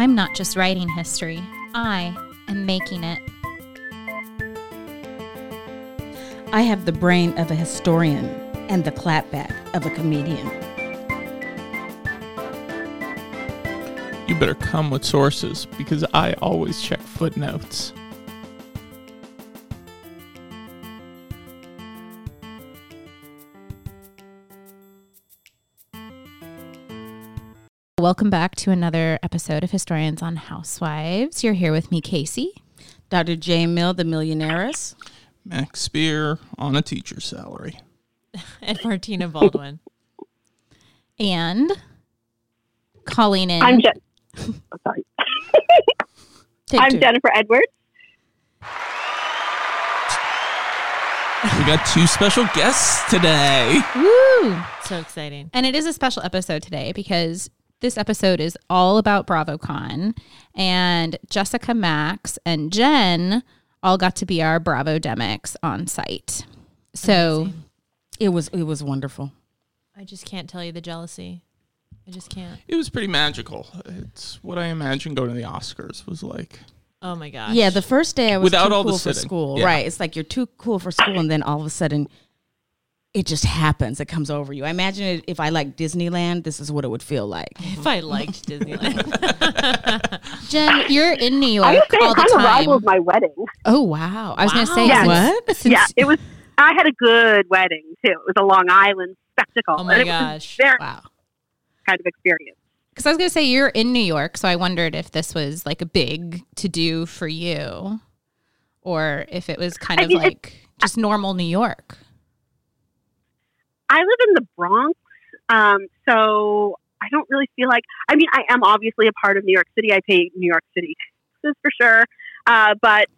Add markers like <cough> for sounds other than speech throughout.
I'm not just writing history, I am making it. I have the brain of a historian and the clapback of a comedian. You better come with sources because I always check footnotes. Welcome back to another episode of Historians on Housewives. You're here with me, Casey. Dr. J. Mill, the millionaires. Max Spear on a teacher's salary. <laughs> and Martina Baldwin. And calling in. I'm Je- <laughs> oh, sorry. I'm two. Jennifer Edwards. We got two special guests today. Woo! So exciting. And it is a special episode today because this episode is all about BravoCon. And Jessica Max and Jen all got to be our Bravo Demics on site. So Amazing. It was it was wonderful. I just can't tell you the jealousy. I just can't. It was pretty magical. It's what I imagine going to the Oscars was like. Oh my gosh. Yeah, the first day I was Without too all the cool for sitting. school. Yeah. Right. It's like you're too cool for school and then all of a sudden it just happens. It comes over you. I imagine it, if I like Disneyland, this is what it would feel like. <laughs> if I liked <laughs> Disneyland. <laughs> Jen, you're in New York I would say all it the kind of time. rivals my wedding. Oh wow! I was going to say Yes. What? Since, yeah, it was. I had a good wedding too. It was a Long Island spectacle. Oh my and it was gosh. a very Wow. kind of experience. Because I was going to say you're in New York, so I wondered if this was like a big to do for you, or if it was kind I of mean, like just normal New York. I live in the Bronx, um, so I don't really feel like. I mean, I am obviously a part of New York City. I pay New York City taxes for sure, uh, but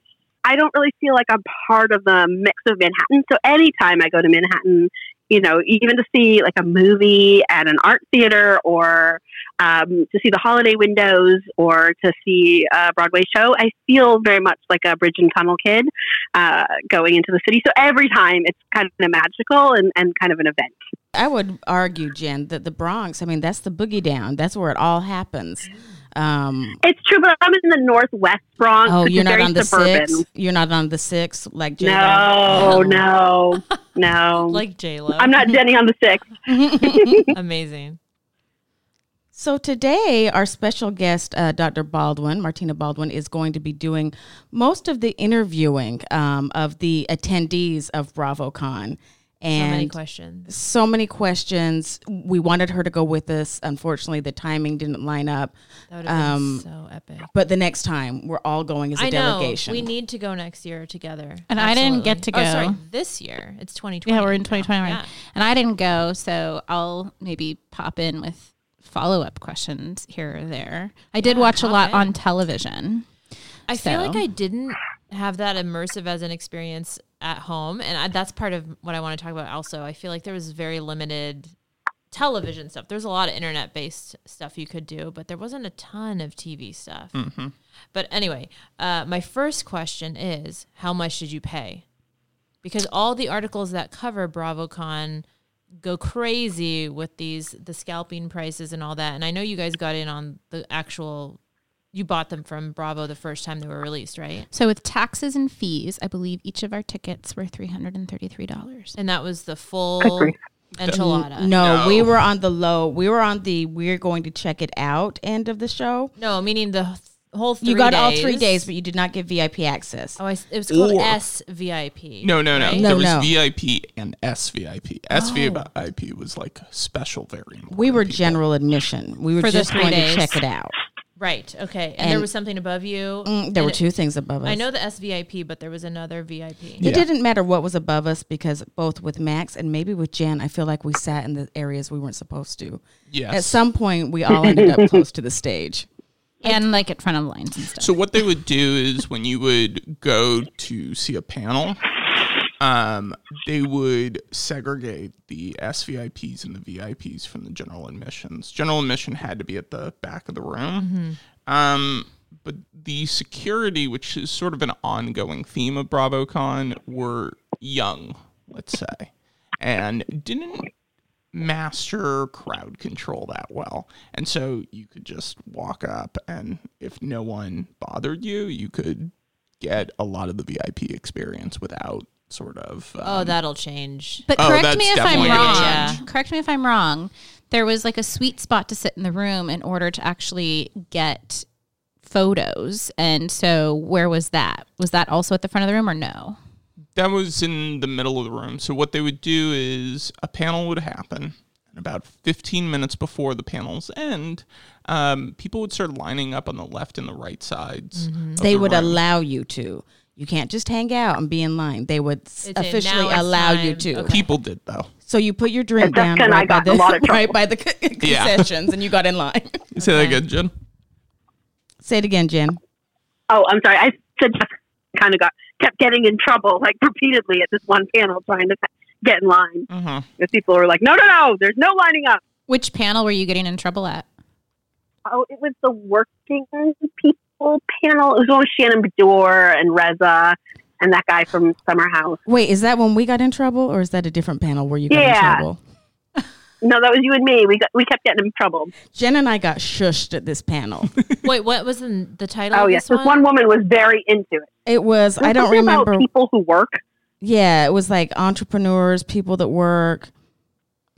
I don't really feel like I'm part of the mix of Manhattan. So anytime I go to Manhattan, you know, even to see like a movie at an art theater or um, to see the holiday windows or to see a Broadway show, I feel very much like a bridge and tunnel kid uh, going into the city. So every time it's kind of magical and, and kind of an event. I would argue, Jen, that the Bronx, I mean, that's the boogie down. That's where it all happens. Um, It's true, but I'm in the Northwest Bronx. oh, you're not on the suburban. six? You're not on the six like J-Lo? No, no, no. <laughs> like J Lo. I'm not <laughs> Jenny on the six. <laughs> Amazing. So today, our special guest, uh, Dr. Baldwin, Martina Baldwin, is going to be doing most of the interviewing um, of the attendees of BravoCon. And so many questions. so many questions. We wanted her to go with us. Unfortunately, the timing didn't line up. That would have Um, been so epic. But the next time, we're all going as a I know. delegation. We need to go next year together. And I didn't get Absolutely. to Oh, sorry. go. This year. It's 2020. Yeah, we're in 2020 right? Yeah. and I didn't go, so I'll maybe pop in with follow up questions here or there. I did Yeah, watch a lot in. on television. I feel like I didn't have that immersive as an experience at home, and I, that's part of what I want to talk about. Also, I feel like there was very limited television stuff. There's a lot of internet based stuff you could do, but there wasn't a ton of TV stuff. But anyway, uh, my first question is, how much did you pay? Because all the articles that cover BravoCon go crazy with these the scalping prices and all that. And I know you guys got in on the actual you bought them from Bravo the first time they were released, right? So with taxes and fees, I believe each of our tickets were three hundred and thirty-three dollars. And that was the full enchilada. No, No. we were on the low. We were on the we're going to check it out end of the show. No, meaning the whole three you got days. all three days, but you did not get VIP access. Oh, I s it was called Or- SVIP. No, no, no. right? No, there was no. VIP and SVIP. SVIP oh. was like special variant. we were general admission. We were For just going days. to check it out. Right. Okay. And, there was something above you. Mm, there were And two things above us. I know the SVIP, but there was another VIP. It didn't matter what was above us because both with Max and maybe with Jen, I feel like we sat in the areas we weren't supposed to. Yes. At some point, we all ended up close to the stage. <laughs> And like at front of the lines and stuff. So what they would do is when you would go to see a panel, um, they would segregate the SVIPs and the VIPs from the general admissions. General admission had to be at the back of the room. Um, but the security, which is sort of an ongoing theme of BravoCon, were young, let's say, and didn't master crowd control that well. And so you could just walk up, and if no one bothered you, you could get a lot of the VIP experience without sort of. Oh, um, that'll change. But Oh, correct that's me if I'm wrong. change. Correct me if I'm wrong. There was like a sweet spot to sit in the room in order to actually get photos. And so where was that? Was that also at the front of the room or no? that was in the middle of the room. So what they would do is a panel would happen, and about 15 minutes before the panel's end, um, people would start lining up on the left and the right sides. of They the would room. allow you to. You can't just hang out and be in line. They would s- officially "Now it's allow you to. Okay. People did though. So you put your drink down and right by, got in the, a lot of <laughs> right by the con- <laughs> Yeah. and you got in line. Say that again, Jen. Say it again, Jen. Oh, I'm sorry. I said <laughs> Jessica kind of got kept getting in trouble like repeatedly at this one panel trying to get in line. Uh-huh. Because people were like, "No, no, no! There's no lining up." Which panel were you getting in trouble at? Oh, it was the working people panel. It was one with Shannon Beador and Reza and that guy from Summer House. Wait, is that when we got in trouble, or is that a different panel where you got in trouble? <laughs> No, that was you and me. We got we kept getting in trouble. Jen and I got shushed at this panel. <laughs> Wait, what was the, the title? Oh of yes, this this one woman was very into it. It was, It was I don't something about remember. people who work. Yeah, it was like entrepreneurs, people that work.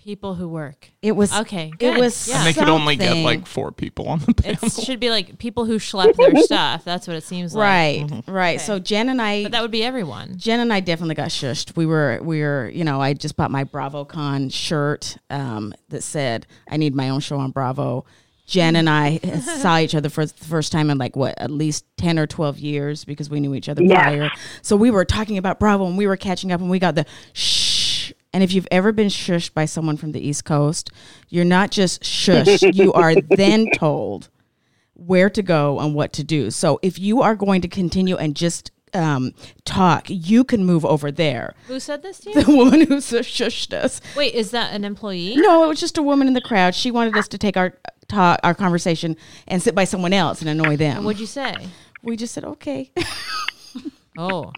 People who work. It was Okay, It was Yeah. And they could only get something. like four people on the panel. It should be like people who schlep their <laughs> stuff. That's what it seems like. right, right. Okay. So Jen and I, But that would be everyone. Jen and I definitely got shushed. We were, we were, you know, I just bought my BravoCon shirt um, that said I need my own show on Bravo. Jen and I <laughs> saw each other for the first time in like what, at least 10 or 12 years because we knew each other Yes. prior. So we were talking about Bravo and we were catching up and we got the shh. And if you've ever been shushed by someone from the East Coast, you're not just shushed, <laughs> you are then told where to go and what to do. So if you are going to continue and just um, talk, you can move over there. Who said this to <laughs> you? The woman who so shushed us. Wait, is that an employee? No, it was just a woman in the crowd. She wanted us to take our talk, our conversation, and sit by someone else and annoy them. What'd you say? we just said okay. <laughs> Oh,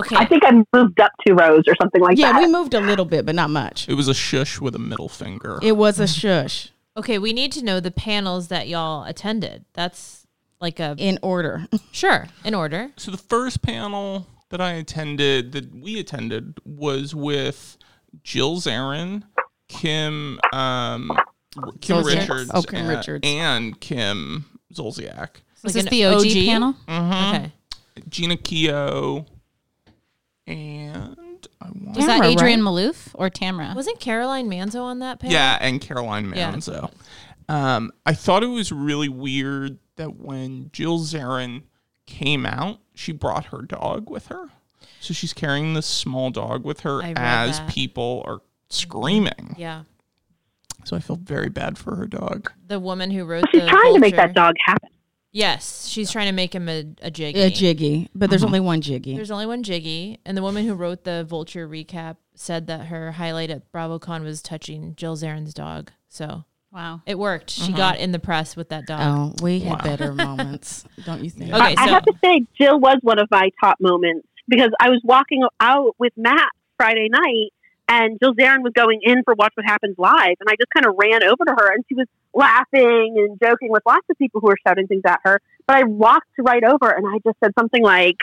okay. I think I moved up two rows or something like yeah, that. Yeah, we moved a little bit, but not much. It was a shush with a middle finger. It was a shush okay, we need to know the panels that y'all attended. That's like a in order. sure in order. so the first panel that I attended, that we attended, was with Jill Zarin, Kim, um, Kim Zolciak. Richards, Oh, Kim and, Richards. and Kim Zolciak, Was Like this an the OG, OG? panel? Okay. Jeana Keough, and I want Was that Tamra, Adrienne Maloof or Tamra? Wasn't Caroline Manzo on that panel? Yeah, and Caroline Yeah. Manzo. Um, I thought it was really weird that when Jill Zarin came out, she brought her dog with her. So she's carrying this small dog with her I read as that. people are screaming. Yeah. So I feel very bad for her dog. The woman who wrote She's the trying to make Vulture- that dog happen. Yes, she's trying to make him a, a jiggy. A jiggy, but there's uh-huh. only one jiggy. There's only one jiggy, and the woman who wrote the Vulture recap said that her highlight at BravoCon was touching Jill Zarin's dog. So wow. it worked. She uh-huh. got in the press with that dog. Oh, we had better <laughs> moments, don't you think? Okay, I, I have to say, Jill was one of my top moments because I was walking out with Matt Friday night, and Jill Zarin was going in for Watch What Happens Live, and I just kind of ran over to her, and she was laughing and joking with lots of people who were shouting things at her. but I walked right over and I just said something like,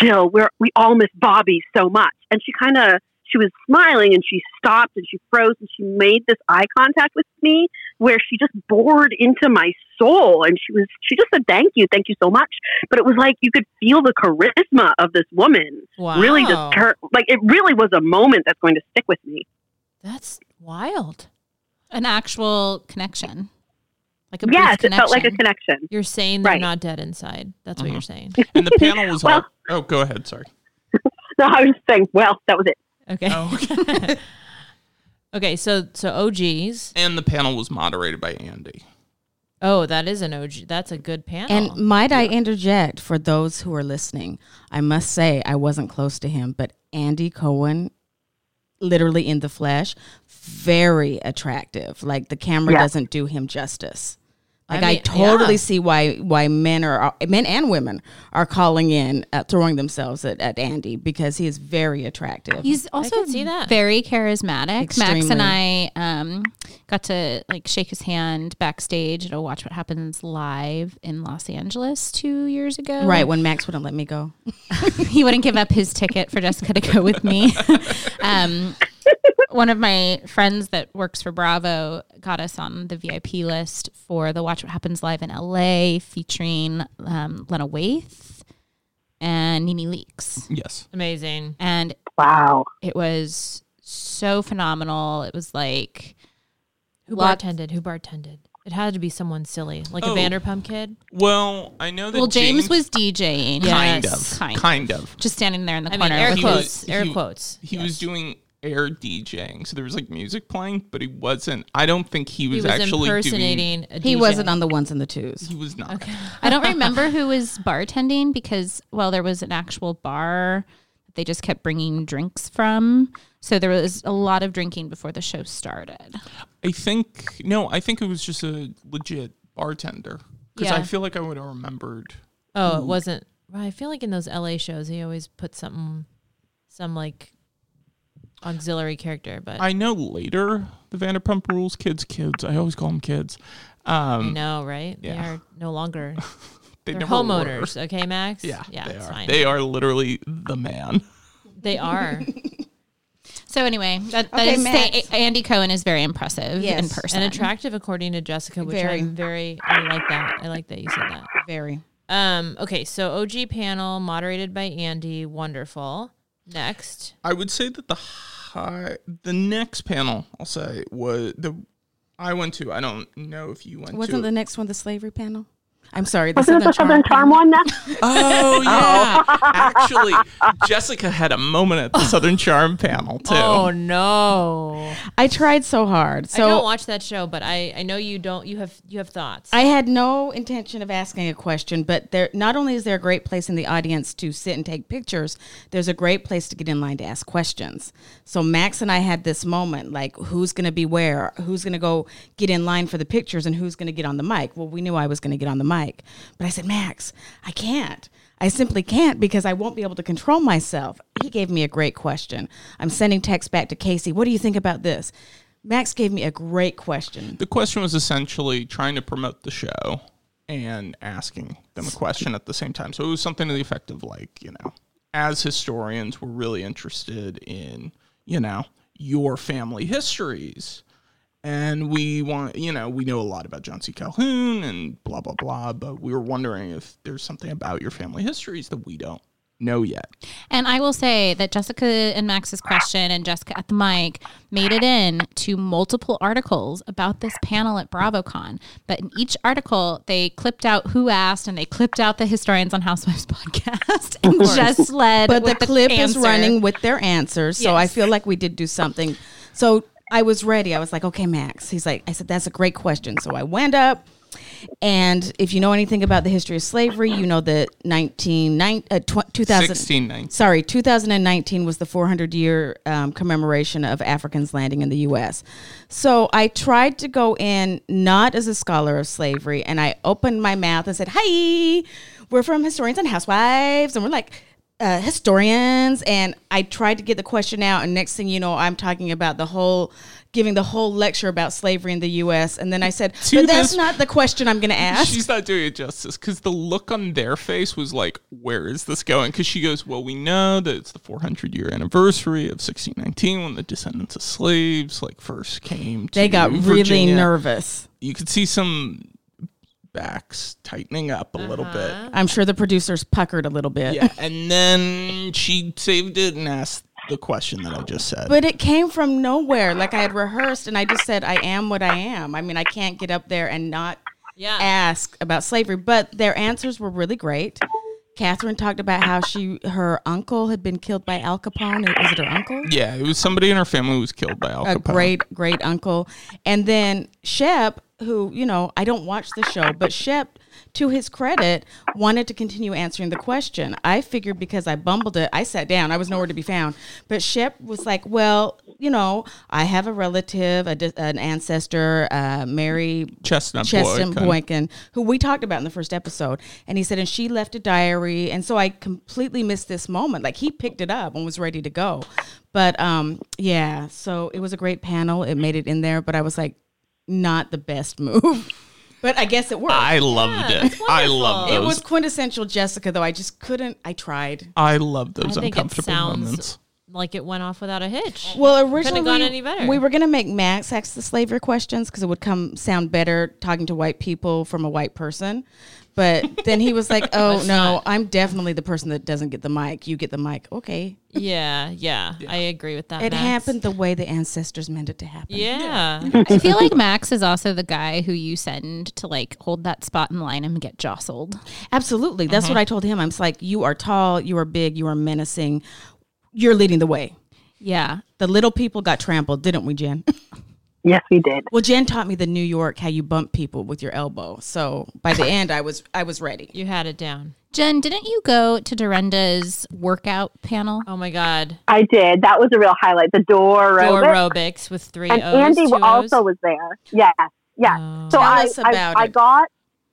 Jill, we're, we all miss Bobby so much. And she kind of, she was smiling and she stopped and she froze and she made this eye contact with me where she just bored into my soul and she was she just said thank you thank you so much but it was like you could feel the charisma of this woman wow. really just Wow. turn like it really was a moment that's going to stick with me That's wild. An actual connection. Like a yes brief it felt like a connection. connection You're saying they're Right. not dead inside. That's what you're uh-huh. saying. <laughs> And the panel was Well- all. Oh, go ahead. Sorry. <laughs> so i was saying well that was it Okay. Oh, okay. <laughs> okay. So so OGs. and the panel was moderated by Andy. Oh, that is an OG. That's a good panel. And might I interject for those who are listening? I must say I wasn't close to him, but Andy Cohen, literally in the flesh, very attractive. Like the camera Yeah. doesn't do him justice. Like I I, totally yeah. see why why men are men and women are calling in, uh, throwing themselves at, at Andy because he is very attractive. He's also see that. very charismatic. Max and I um, got to like shake his hand backstage at a Watch What Happens live in Los Angeles two years ago. right when Max wouldn't let me go. <laughs> he wouldn't give up his ticket for Jessica to go with me. <laughs> um, one of my friends that works for Bravo got us on the VIP list for the Watch What Happens Live in LA featuring um, Lena Waithe and Nene Leakes. Yes. Amazing. And wow it was so phenomenal. It was like Who Lots- bartended? Who bartended? It had to be someone silly, like Oh. a Vanderpump kid. Well, I know that well, James, was DJing, kind Yes. of, Kind. kind of. just standing there in the I mean, corner air with quotes. was- air he- quotes. He Yes. was doing air DJing, so there was like music playing, but he wasn't. I don't think he was, He was actually doing. impersonating a He DJ. wasn't on the ones and the twos. He was not. Okay. I don't remember <laughs> who was bartending because, well, there was an actual bar that they just kept bringing drinks from. So there was a lot of drinking before the show started. I think no. I think it was just a legit bartender because I feel like I would have remembered. Oh, it wasn't. Well, I feel like in those LA shows, he always put something, some like auxiliary character. But I, I know later the Vanderpump Rules kids, kids. I always call them kids. Um, know, right? yeah. They are no longer. <laughs> they They're never were. homeowners. Okay, Max. Yeah, yeah, they it's are. fine. They are literally the man. They are. <laughs> So anyway, that, that Okay, is say, Andy Cohen is very impressive Yes. in person. and attractive according to Jessica, which Very. I'm very. I like that. I like that you said that. Very. Um. Okay. So OG panel moderated by Andy. Wonderful. Next. I would say that the high, the next panel I'll say was the I went to. I don't know if you went Wasn't to. the next one the slavery panel? I'm sorry, the wasn't it the southern charm one now <laughs> oh, <laughs> oh yeah, actually, Jessica had a moment at the Southern Charm panel too. Oh no! I tried so hard. I don't watch that show, but I I know you don't. You have you have thoughts. I had no intention of asking a question, but there not only is there a great place in the audience to sit and take pictures, there's a great place to get in line to ask questions. So Max and I had this moment like who's going to be where, who's going to go get in line for the pictures and who's going to get on the mic. Well, we knew I was going to get on the mic. But I said, "Max, I can't. I simply can't because I won't be able to control myself." He gave me a great question. I'm sending text back to Casey. What do you think about this? Max gave me a great question. The question was essentially trying to promote the show and asking them a question at the same time. So it was something to the effect of like, you know, as historians, we're really interested in, you know, your family histories. And we want, you know, we know a lot about John C. Calhoun and blah, blah, blah. But we were wondering if there's something about your family histories that we don't know yet. And I will say that Jessica and Max's question and Jessica at the mic made it in to multiple articles about this panel at BravoCon. But in each article, they clipped out who asked and they clipped out the Historians on Housewives <laughs> podcast and just led. but the with clip is running with their answers so i feel like we did do something so i was ready. I was like okay max. He's like i said that's a great question. So i went up and if you know anything about the history of slavery you know that 19, nine- uh, tw- 2000 sorry 2019 was the 400 year um, commemoration of africans landing in the us so i tried to go in not as a scholar of slavery and i opened my mouth and said hi we're from historians and housewives and we're like uh, historians, and I tried to get the question out. And next thing you know, I'm talking about the whole, giving the whole lecture about slavery in the U.S. And then I said, <laughs> "But that's not the question I'm going <laughs> to ask." She's not doing it justice because the look on their face was like, "Where is this going?" Because she goes, "Well, we know that it's the 400 year anniversary of 1619 when the descendants of slaves like first came." To they got really nervous. You could see some backs tightening up a little bit. Uh-huh. I'm sure the producers puckered a little bit. Yeah, and then she saved it and asked the question that I just said. But it came from nowhere. Like I had rehearsed, and I just said, "I am what I am." I mean, I can't get up there and not Yeah. ask about slavery. But their answers were really great. Kathryn talked about how she her uncle had been killed by Al Capone. Was it her uncle? yeah, it was somebody in her family who was killed by Al Capone. a great great uncle and then shep who you know i don't watch the show but shep to his credit wanted to continue answering the question i figured because i bumbled it i sat down i was nowhere to be found but shep was like well you know i have a relative a, an ancestor uh, mary Chesnut Boykin. Boykin, who we talked about in the first episode. And he said, and she left a diary. And so I completely missed this moment. Like he picked it up and was ready to go. But um, yeah, so it was a great panel. It made it in there, but I was like, not the best move. <laughs> but I guess it worked. I loved Yeah, it. it's I wonderful. love it those. was quintessential Jessica, though. I just couldn't. I tried. I love those I think it uncomfortable sounds moments. like it went off without a hitch. Well, originally gone we, any better. we were going to make Max ask the slavery questions because it would come sound better talking to white people from a white person. But then he was like, <laughs> "Oh no. I'm definitely the person that doesn't get the mic. You get the mic. Okay." yeah, yeah, I agree with that. It Max. happened the way the ancestors meant it to happen. Yeah. I feel like Max is also the guy who you send to like hold that spot in line and get jostled. Absolutely. That's what mm-hmm. I told him. I was like, "You are tall. You are big. You are menacing. You're leading the way." Yeah. The little people got trampled, didn't we, Jen? <laughs> Yes, we did. Well, Jen taught me the New York how you bump people with your elbow. So by the end, I was I was ready. You had it down. Jen, didn't you go to Dorinda's workout panel? Oh my God. I did. That was a real highlight. The door Door aerobics. aerobics with three and O's. Andy two also O's. was there. Yes, yes. Oh. so Tell I, us I, about I it. got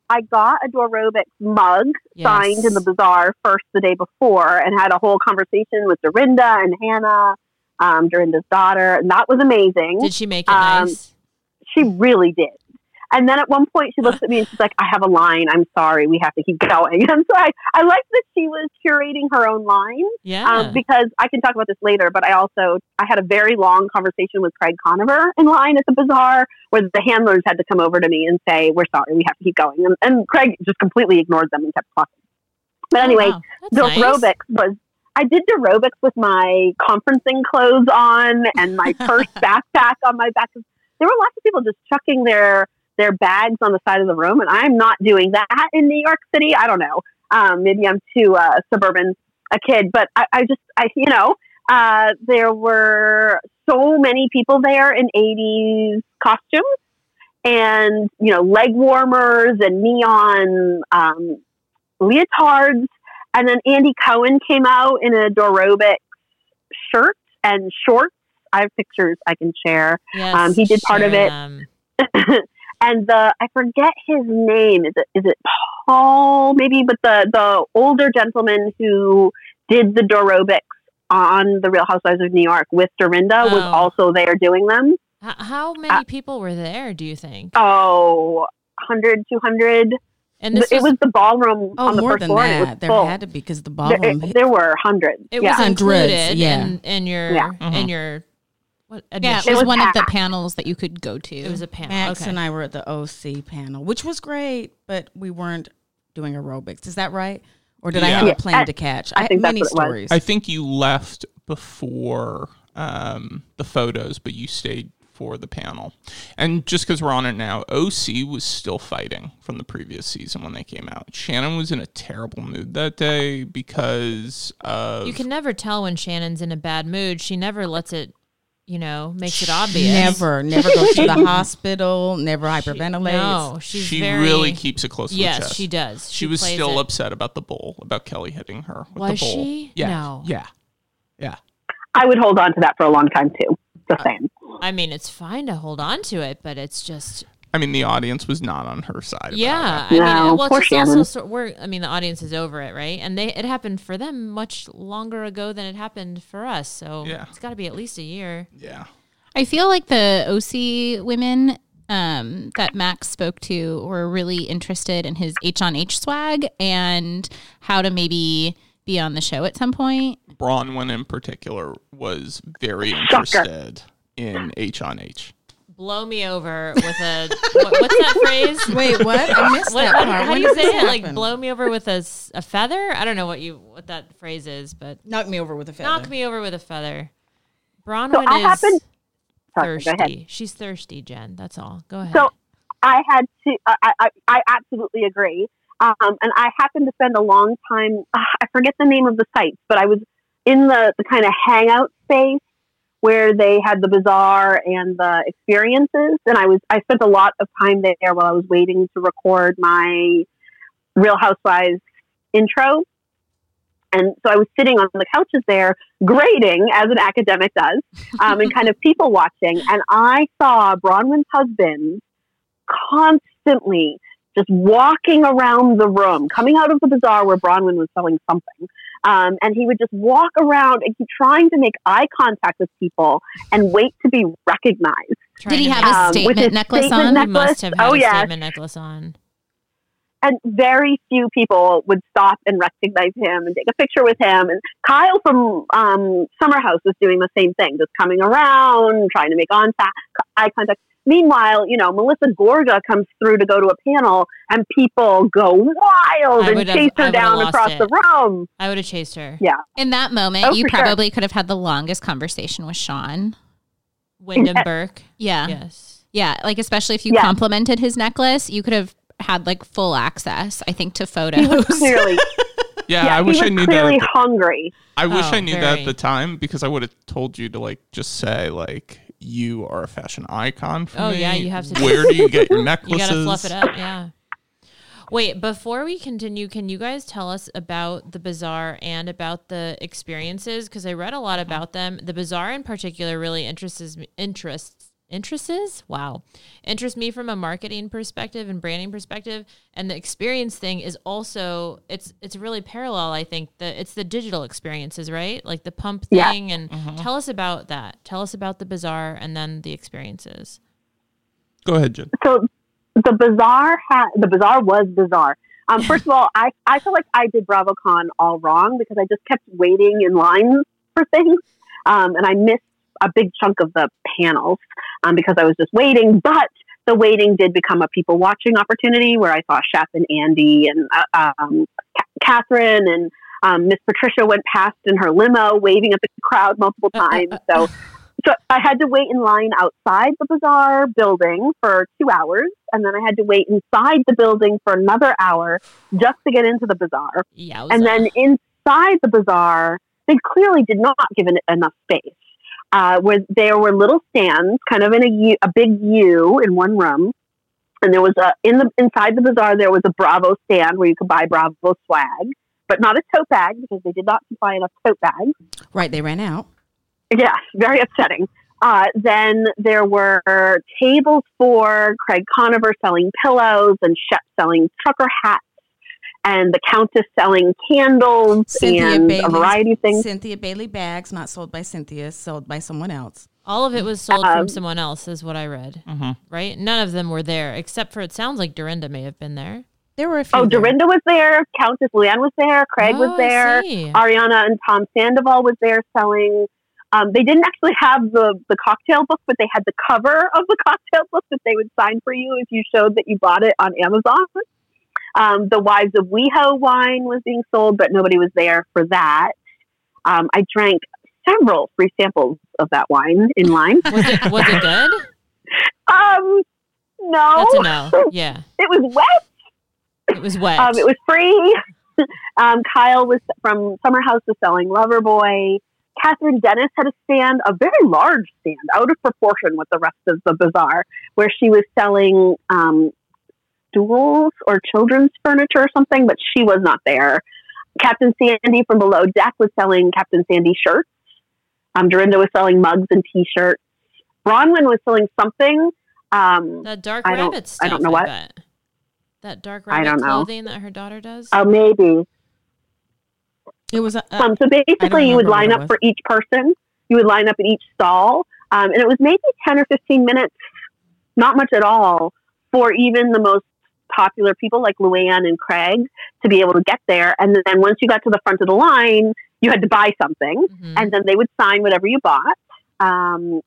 I got a Dorobics mug Yes. signed in the bazaar first the day before, and had a whole conversation with Dorinda and Hannah, um, Dorinda's daughter, and that was amazing. Did she make it Um, nice? She really did. And then at one point, she looks at me and she's like, "I have a line. I'm sorry. We have to keep going." <laughs> And so I, I like that she was curating her own line Yeah. um, because I can talk about this later. But I also I had a very long conversation with Craig Conover in line at the bazaar, where the handlers had to come over to me and say, "We're sorry, we have to keep going," and, and Craig just completely ignored them and kept talking. But anyway, Oh, wow. The nice. aerobics was. I did aerobics with my conferencing clothes on and my <laughs> first backpack on my back. There were lots of people just chucking their their bags on the side of the room, and I'm not doing that in New York City. I don't know. Um, maybe I'm too uh, suburban a kid, but I, I just, I, you know, uh, there were so many people there in 80s costumes and, you know, leg warmers and neon um, leotards. And then Andy Cohen came out in a Dorobic shirt and shorts. I have pictures I can share. Yes, um, he did part of it. <laughs> and the I forget his name. Is it is it Paul maybe? But the the older gentleman who did the Dorobics on the Real Housewives of New York with Dorinda was Oh. also there doing them. H- how many people were there? Do you think? Oh, 100, 200. And this it was, was the ballroom Oh, on the more first than floor. and it that. There full. had to be because the There, ballroom. there were hundreds. it yeah. was Hundreds, included yeah. in, in your Yeah. in your what Yeah, admission? it was, was one of the panels that you could go to. It was a panel. Max okay. and I were at the OC panel, which was great, but we weren't doing aerobics. Is that right? Or did I Yeah. have Yeah, a plane I- to catch? I think that's many what it was. stories. I think you left before um, the photos, but you stayed for the panel. And just because we're on it now, OC was still fighting from the previous season when they came out. Shannon was in a terrible mood that day because of You can never tell when Shannon's in a bad mood. She never lets it, you know, makes it obvious. Never, never goes to the <laughs> hospital, never hyperventilates. No, she's she very, really keeps it close to the Yes, chest. she does. She, was plays still it. upset about the bowl, about Kelly hitting her with Was the bowl. she? Yeah. No. Yeah. Yeah. I would hold on to that for a long time too. Just saying. I mean, it's fine to hold on to it, but it's just I mean, the audience was not on her side. about Yeah, it. I No, mean, well, it's also Shannon. so, we're. I mean, the audience is over it, right? And they it happened for them much longer ago than it happened for us. So Yeah. it's got to be at least a year. yeah. I feel like the OC women um, that Max spoke to were really interested in his H on H swag and how to maybe be on the show at some point. Braunwyn in particular was very Shocker. interested in H on H. Blow me over with a what, what's that phrase? <laughs> Wait, what? I missed What, that part. how do you say it? Like blow me over with a, a feather? I don't know what you what that phrase is, but Knock me over with a feather. knock me over with a feather. Braunwyn So I is happened- Sorry, thirsty. She's thirsty, Jen. That's all. Go ahead. So I had to. I, I, I absolutely agree. Um, and I happened to spend a long time. Uh, I forget the name of the sites, but I was in the, the kind of hangout space where they had the bazaar and the experiences. And I was. I spent a lot of time there while I was waiting to record my Real Housewives intro. And so I was sitting on the couches there, grading as an academic does, um, and kind of people watching. And I saw Braunwyn's husband constantly just walking around the room, coming out of the bazaar where Braunwyn was selling something. Um, and he would just walk around and keep trying to make eye contact with people and wait to be recognized. Did he have a Um, statement necklace statement on? He must have had Oh, a yes. statement necklace on. and very few people would stop and recognize him and take a picture with him. And Kyle from um, Summer House was doing the same thing, just coming around, trying to make on eye contact. Meanwhile, you know, Melissa Gorga comes through to go to a panel, and people go wild and would have- chase her down across it. the room. I would have chased her. Yeah, In that moment, Oh, you for sure. probably could have had the longest conversation with Sean. Windham Burke. Yeah. Yes. Yeah. Like, especially if you Yeah. complimented his necklace, you could have had like full access, I think, to photos. he was clearly, <laughs> Yeah, yeah, I wish was I knew clearly that. hungry. I wish Oh, I knew that at the time because I would have told you to like just say like you are a fashion icon for Oh, me. yeah, you have to- <laughs> Where do you get your necklaces? <laughs> You gotta fluff it up, yeah. Wait, before we continue, can you guys tell us about the bazaar and about the experiences? Because I read a lot uh-huh. about them. The bazaar in particular really interests me interests interests? Wow. Interests me from a marketing perspective and branding perspective. And the experience thing is also it's it's really parallel i think. The it's the digital experiences right? Like the pump Yeah. thing and tell us about that. Tell us about the bazaar and then the experiences. Go ahead, Jen. so the bazaar had the bazaar was bizarre. Um, first of <laughs> all, I, I feel like I did BravoCon all wrong because I just kept waiting in lines <laughs> for things, um, and I missed a big chunk of the panels um, because I was just waiting. But the waiting did become a people watching opportunity where I saw Shep and Andy and uh, um, Ca- Kathryn and um, Miss Patricia went past in her limo, waving at the crowd multiple <laughs> times. So so I had to wait in line outside the bazaar building for two hours, and then I had to wait inside the building for another hour just to get into the bazaar. yeah And then inside the bazaar, they clearly did not give it enough space. Uh, where there were little stands, kind of in a U, a big U in one room, and there was a in the inside the bazaar there was a Bravo stand where you could buy Bravo swag, but not a tote bag because they did not supply enough tote bags. Right, they ran out. Yeah, very upsetting. Uh, then there were tables for Craig Conover selling pillows and Shep selling trucker hats and the Countess selling candles and a variety of things. Cynthia Bailey bags, not sold by Cynthia, sold by someone else. All of it was sold from Um, someone else, is what I read. Mm-hmm. Right? None of them were there, except for it sounds like Dorinda may have been there. There were a few. Oh, there. Dorinda was there. Countess Luann was there. Craig Oh, was there. Ariana and Tom Sandoval was there selling. Um, they didn't actually have the, the cocktail book, but they had the cover of the <laughs> cocktail book that they would sign for you if you showed that you bought it on Amazon. Um, the Wives of WeHo wine was being sold, but nobody was there for that. Um, I drank several free samples of that wine in line. Was it was it good? <laughs> um, no, That's no. Yeah. <laughs> it was wet. It was wet. Um, it was free. <laughs> um, Kyle was from Summer House was selling Loverboy. Kathryn Dennis had a stand, a very large stand, out of proportion with the rest of the bazaar, where she was selling um, stools or children's furniture or something, but she was not there. Captain Sandy from Below Deck was selling Captain Sandy shirts. Um, Dorinda was selling mugs and T-shirts. Braunwyn was selling something. Um, That dark I don't- rabbit stuff. I don't know what. bet. That dark I don't know. clothing that her daughter does. uh, maybe. It was a, uh, Um, so basically, you would line up for each person. You would line up at each stall, um, and it was maybe ten or fifteen minutes, not much at all, for even the most popular people like Luann and Craig to be able to get there. And then once you got to the front of the line, you had to buy something, Mhm. and then they would sign whatever you bought. Um,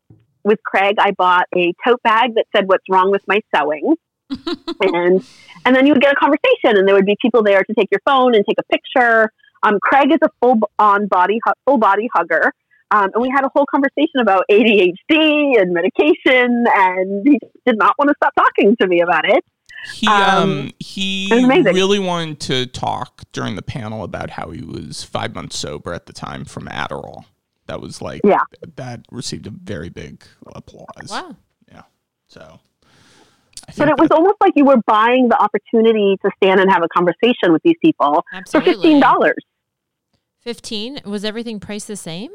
with Craig, I bought a tote bag that said "What's wrong with my sewing," <laughs> and and then you would get a conversation, and there would be people there to take your phone and take a picture. Um, Craig is a full on body full body hugger, um, and we had a whole conversation about ADHD and medication, and he did not want to stop talking to me about it. He Um, um he it was amazing. really wanted to talk during the panel about how he was five months sober at the time from Adderall. That was like Yeah. that received a very big applause. Wow. Yeah. So But it was almost like you were buying the opportunity to stand and have a conversation with these people for fifteen dollars. 15 was everything priced the same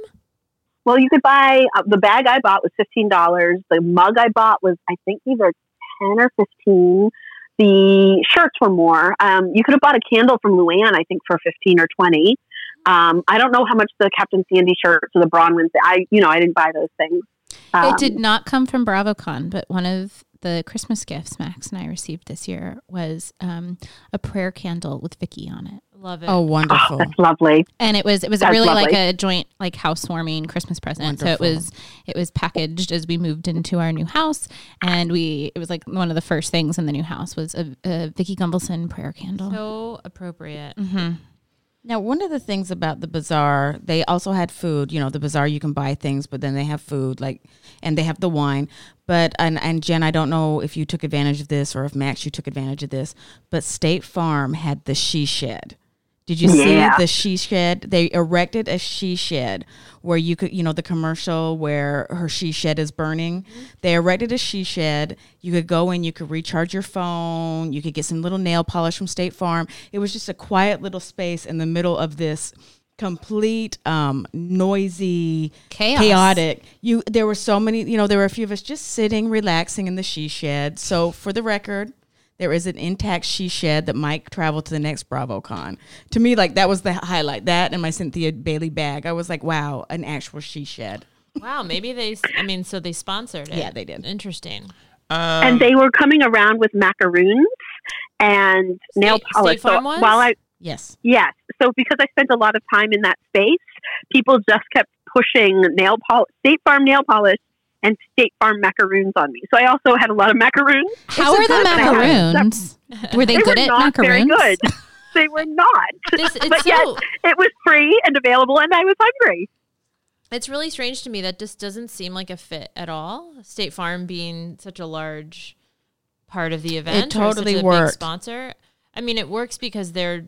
Well, you could buy uh, the bag I bought was fifteen dollars. The mug I bought was I think either ten or fifteen. The shirts were more. Um, you could have bought a candle from Luann, I think, for fifteen or twenty. Um, I don't know how much the Captain Sandy shirts or the Braunwyn's. I, you know, I didn't buy those things. Um, it did not come from BravoCon, but one of the Christmas gifts Max and I received this year was um, a prayer candle with Vicki on it. Love it oh, Oh, wonderful. that's lovely. and it was it was That's really like a joint like housewarming Christmas present. So it was it was packaged as we moved into our new house, and we it was like one of the first things in the new house was a, a Vicki Gunvalson prayer candle. so appropriate hmm Now, one of the things about the bazaar, they also had food. You know, the bazaar you can buy things, but then they have food, like, and they have the wine. But and and Jen, I don't know if you took advantage of this or if Max you took advantage of this, but State Farm had the she shed. Did you Yeah. see the she shed? They erected a she shed where you could, you know, the commercial where her she shed is burning. They erected a she shed. You could go in, you could recharge your phone, you could get some little nail polish from State Farm. It was just a quiet little space in the middle of this complete um noisy Chaos. chaotic you there were so many you know there were a few of us just sitting relaxing in the she shed so for the record there is an intact she shed that Mike traveled to the next BravoCon. To me, like that was the highlight. That and my Cynthia Bailey bag. I was like, wow, an actual she shed. wow maybe they I mean so they sponsored it Yeah, they did. interesting um, and they were coming around with macaroons and nail polish. State Farm so while I Yes. Yes. So because I spent a lot of time in that space, people just kept pushing nail polish, State Farm nail polish and State Farm macaroons on me. So I also had a lot of macaroons. How are the macaroons? Were they, They good were at not macaroons? very good. They were not. This- it's but yet it was free and available, and I was hungry. it's really strange to me that just doesn't seem like a fit at all state farm being such a large part of the event or such totally a big sponsor i mean it works because they're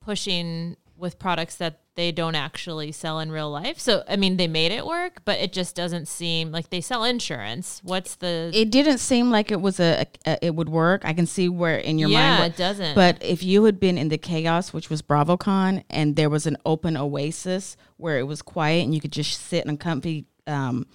pushing with products that they don't actually sell in real life so i mean they made it work but it just doesn't seem like they sell insurance what's the It didn't seem like it was a, a it would work. I can see where in your yeah mind. what- it doesn't But if you had been in the chaos, which was BravoCon, and there was an open oasis where it was quiet and you could just sit in comfy um,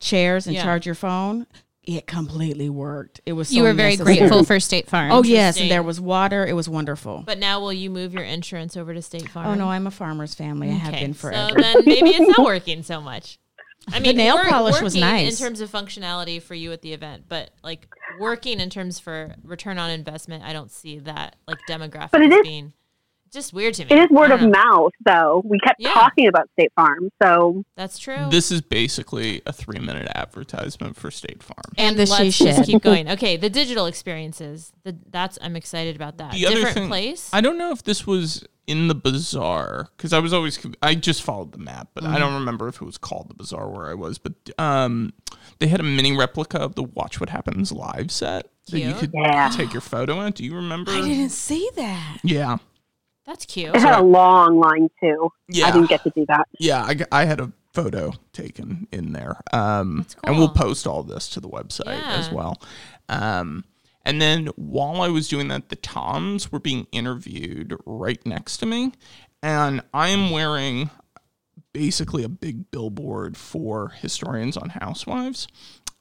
chairs and Yeah. charge your phone, it completely worked. It was so You were very grateful for <laughs> State Farm. Oh yes, Interesting. and there was water. It was wonderful. but now will you move your insurance over to state farm oh no, I'm a farmer's family. I have Okay, been forever. So then maybe it's not <laughs> working so much. I mean, nail work- polish was working nice. in terms of functionality for you at the event, but like working in terms for return on investment, I don't see that like demographic But it as being just weird to me. It is word of know. mouth, though. We kept Yeah. talking about State Farm, so That's true. this is basically a three minute advertisement for State Farm. and the she let's just keep going. Okay, the digital experiences. The, that's I'm excited about that. The other Different thing, place. I don't know if this was in the bazaar because I was always I just followed the map, but I don't remember if it was called the bazaar where I was. But um, they had a mini replica of the Watch What Happens live set that you could Yeah. take your photo in. Do you remember? I didn't see that. Yeah, that's cute. it had a long line too. yeah, I didn't get to do that. yeah. I had a photo taken in there, um, That's and we'll post all this to the website as well. Um, and then while I was doing that, the Toms were being interviewed right next to me, and I am wearing basically a big billboard for historians on Housewives.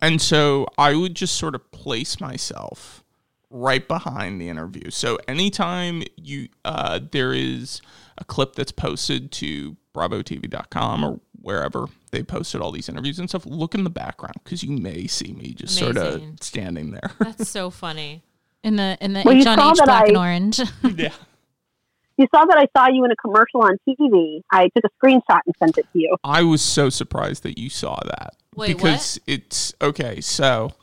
And so I would just sort of place myself right behind the interview. So anytime you uh, there is a clip that's posted to bravotv.com or wherever they posted all these interviews and stuff, look in the background because you may see me just sort of standing there. <laughs> That's so funny. In the in the Well, you H on H black I- and orange. <laughs> <laughs> yeah. You saw that I saw you in a commercial on TV. I took a screenshot and sent it to you. I was so surprised that you saw that. Wait, because it's okay, so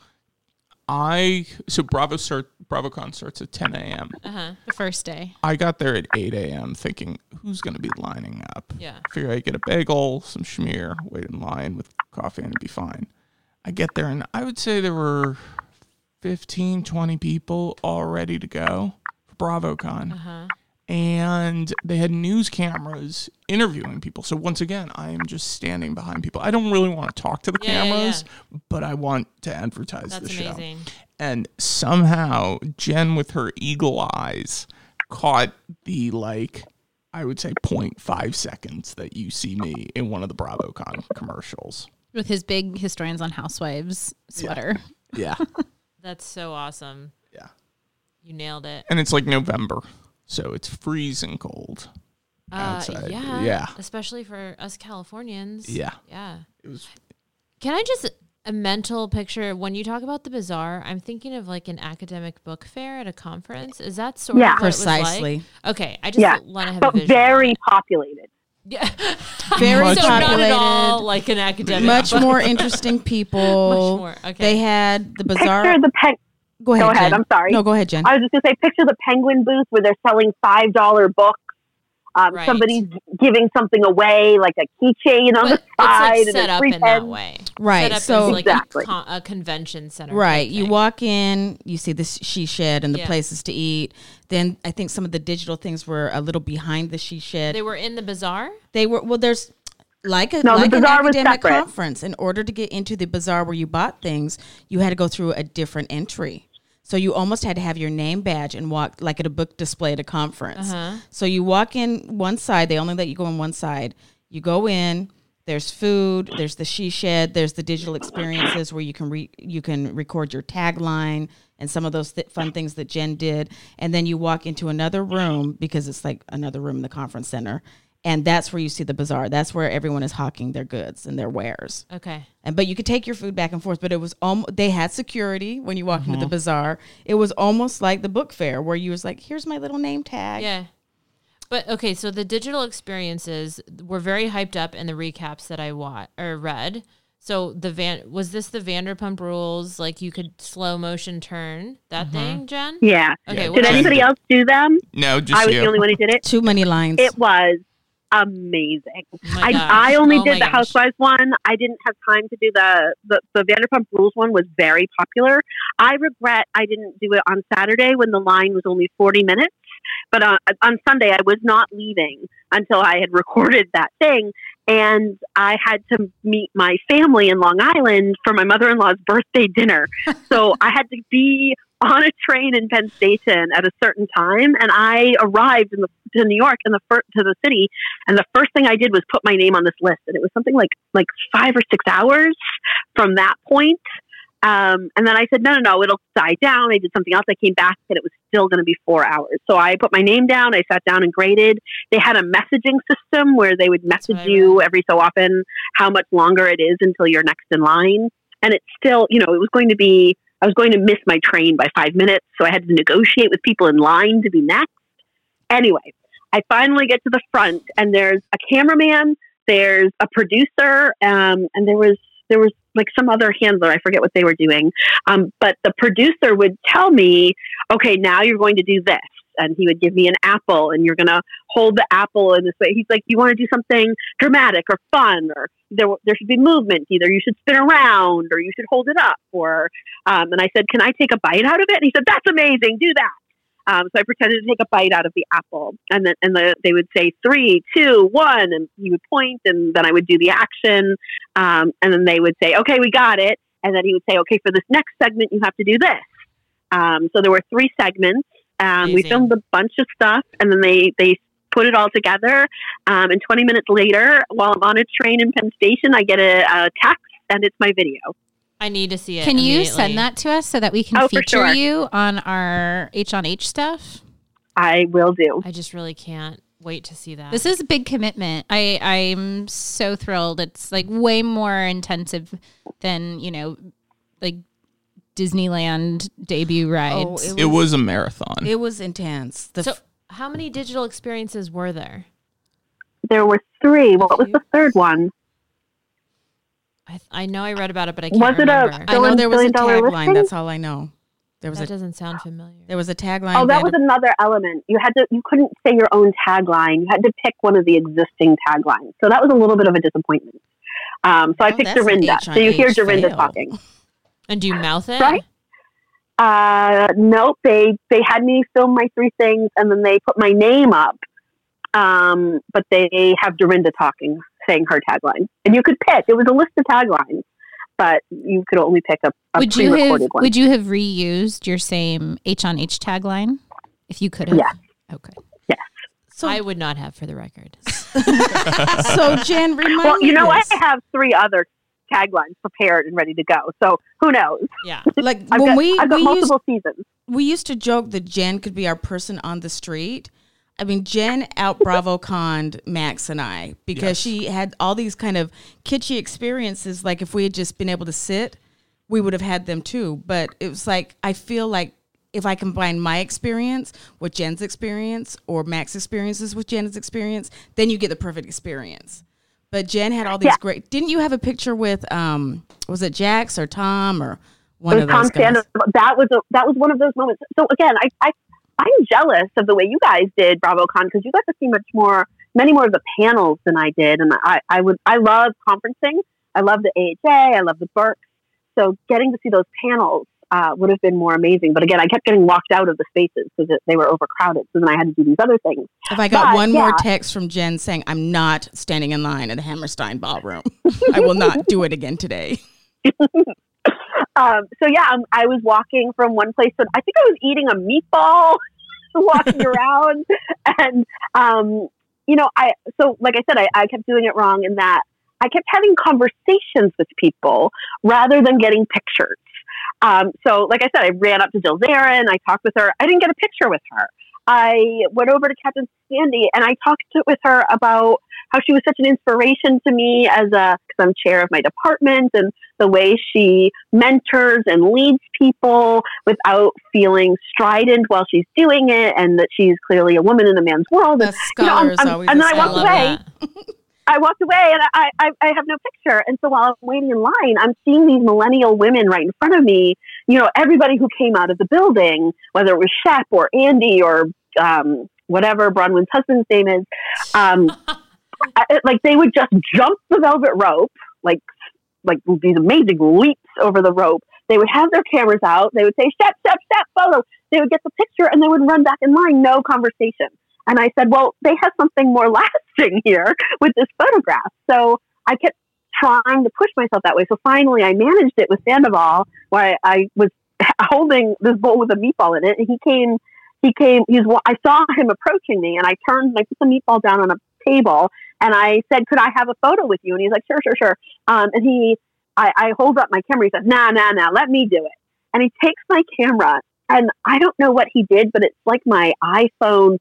I so Bravo start BravoCon starts at ten AM. Uh huh. the first day. I got there at 8 a.m. thinking, who's going to be lining up? Yeah. Figure I'd get a bagel, some schmear, wait in line with coffee, and it'd be fine. I get there, and I would say there were 15, 20 people all ready to go for BravoCon. Uh-huh. And they had news cameras interviewing people. So once again, I am just standing behind people. I don't really want to talk to the Yeah, yeah, cameras, but I want to advertise That's the show amazing. And somehow Jen with her eagle eyes caught the like I would say 0.5 seconds that you see me in one of the BravoCon commercials. With his big historians on housewives sweater. Yeah. <laughs> That's so awesome. Yeah. You nailed it. and it's like November, so it's freezing cold. Uh, outside. yeah. Yeah. Especially for us Californians. Yeah. Yeah. It was Can I just a mental picture when you talk about the bazaar? I'm thinking of like an academic book fair at a conference. Is that sort Yeah. of what it was Precisely. like? Okay, I just Yeah, want to have but a vision. very populated. yeah. <laughs> Very Much so not at populated. all like an academic. Much book. more <laughs> interesting people. Much more. Okay. They had the bazaar. Picture the pen. go ahead. go ahead, Jen. I'm sorry. No, go ahead, Jen. I was just gonna say, picture the penguin booth where they're selling five dollar books. Um, Right. Somebody's giving something away, like a keychain on but the it's side, like and set it's up free in that way. Right, Set up so- as like Exactly. a, con- a convention center. Right. type You walk in, you see the she shed and the Yeah. places to eat. Then I think some of the digital things were a little behind the she shed. They were in the bazaar. They were well. There's like a No, the like an bazaar was academic separate. conference. In order to get into the bazaar where you bought things, you had to go through a different entry. So you almost had to have your name badge and walk like at a book display at a conference. Uh-huh. So you walk in one side. They only let you go in one side. You go in. There's food. There's the she shed. There's the digital experiences where you can re- you can record your tagline and some of those th- fun things that Jen did. And then you walk into another room because it's like another room in the conference center, and that's where you see the bazaar. That's where everyone is hawking their goods and their wares. Okay. And but you could take your food back and forth. But it was almost they had security when you walked into the Mm-hmm. bazaar. It was almost like the book fair where you was like, "Here's my little name tag." Yeah. But okay, so the digital experiences were very hyped up in the recaps that I wa- or read. So the van was this the Vanderpump Rules? Like you could slow motion turn that Mm-hmm. thing, Jen? Yeah. Okay. Yeah. Did else? anybody else do them? no, just I was you. the only one who did it. Too many lines. It was amazing. Oh my I. I only Oh did the gosh. Housewives one. I didn't have time to do the, the the Vanderpump Rules one. Was very popular. I regret I didn't do it on Saturday when the line was only forty minutes. But on, on Sunday, I was not leaving until I had <laughs> recorded that thing, and I had to meet my family in Long Island for my mother in law's birthday dinner. <laughs> so I had to be on a train in Penn Station at a certain time, and I arrived in the to New York and the fir- to the city and the first thing I did was put my name on this list, and it was something like like five or six hours from that point. Um, and then I said, no, no, no, it'll die down. I did something else. I came back, and it was still going to be four hours. So I put my name down. I sat down and graded. They had a messaging system where they would message you every so often how much longer it is until you're next in line. And it's still, you know, it was going to be. I was going to miss my train by five minutes, so I had to negotiate with people in line to be next. Anyway, I finally get to the front, and there's a cameraman, there's a producer, um, and there was there was like some other handler. I forget what they were doing, um, but the producer would tell me, "Okay, now you're going to do this," and he would give me an apple, and you're going to hold the apple in this way. He's like, "You want to do something dramatic or fun, or there there should be movement. Either you should spin around, or you should hold it up." Or um, and I said, "Can I take a bite out of it?" And he said, "That's amazing. Do that." Um, so I pretended to take a bite out of the apple, and then and the, they would say three, two, one, and he would point, and then I would do the action, um, and then they would say, "Okay, we got it," and then he would say, "Okay, for this next segment, you have to do this." Um, so there were three segments. Um, we filmed a bunch of stuff, and then they they put it all together. Um, and 20 minutes later, while I'm on a train in Penn Station, I get a, a text, and it's my video. I need to see it. Can you send that to us so that we can Oh, for feature sure. you on our H on H stuff? I will do. I just really can't wait to see that. This is a big commitment. I I'm so thrilled. It's like way more intensive than you know, like Disneyland debut rides. Oh, It was a marathon. It was intense. The so. f- How many digital experiences were there? There were three. What was the third one? I, th- I know I read about it, but I can't Was it a- remember. I know there was a tagline. listing? That's all I know. There was that a doesn't sound familiar. there was a tagline. Oh, that was another element. You had to. You couldn't say your own tagline. You had to pick one of the existing taglines. So that was a little bit of a disappointment. Um, so I Oh, picked Dorinda. So you hear Dorinda fail. talking. And do you mouth it? Right. Uh, nope. They they had me film my three things, and then they put my name up. Um, but they have Dorinda talking, saying her tagline, and you could pick. It was a list of taglines, but you could only pick a, a would you pre-recorded have one. Would you have reused your same H on H tagline if you could have? Yes. Okay. So, I would not have, for the record. <laughs> <laughs> so Jen, remind well, me you know, I have three other taglines prepared and ready to go. So who knows? Yeah. like I've when got, we I've got we used, multiple seasons. we used to joke that Jen could be our person on the street. I mean, Jen out Bravo conned Max and I because Yes. she had all these kind of kitschy experiences. Like if we had just been able to sit, we would have had them too. But it was like I feel like if I combine my experience with Jen's experience or Max's experiences with Jen's experience, then you get the perfect experience. But Jen had all these Yeah. great. Didn't you have a picture with um was it Jax or Tom or one of was Tom those guys? That was a, that was one of those moments. So again, I, I I'm jealous of the way you guys did BravoCon because you got to see much more, many more of the panels than I did, and I I would I love conferencing. I love the AHA. I love the Burke. So getting to see those panels uh, would have been more amazing. But again, I kept getting locked out of the spaces because they were overcrowded. So then I had to do these other things. If I got But, one more text from Jen saying, I'm not standing in line at the Hammerstein Ballroom, <laughs> I will not do it again today. <laughs> Um, so yeah, um, I was walking from one place to I think I was eating a meatball, <laughs> walking around, and um, you know, I so like I said, I, I kept doing it wrong in that I kept having conversations with people rather than getting pictures. Um, so like I said, I ran up to Jill Zarin, I talked with her. I didn't get a picture with her. I went over to Captain Sandy and I talked to, with her about how she was such an inspiration to me as a because I'm chair of my department and the way she mentors and leads people without feeling strident while she's doing it, and that she's clearly a woman in a man's world. The And, you know, I'm- I'm- always and then I I walked love scholar. away. <laughs> I walked away and I, I, I have no picture. And so while I'm waiting in line, I'm seeing these millennial women right in front of me. You know, everybody who came out of the building, whether it was Shep or Andy or um, whatever Braunwyn's husband's name is, um, <laughs> I, like they would just jump the velvet rope, like like these amazing leaps over the rope. They would have their cameras out. They would say, "Step, step, step, photo." They would get the picture, and they would run back in line. No conversation. And I said, "Well, they have something more <laughs> lasting here with this photograph." So I kept trying to push myself that way. So finally, I managed it with Sandoval, where I, I was <laughs> holding this bowl with a meatball in it, and he came. He came. He's. I saw him approaching me, and I turned and I put the meatball down on a table, and I said, "Could I have a photo with you?" And he's like, "Sure, sure, sure." Um, and he, I, I hold up my camera. He says, "Nah, nah, nah, let me do it." And he takes my camera, and I don't know what he did, but it's like my iPhone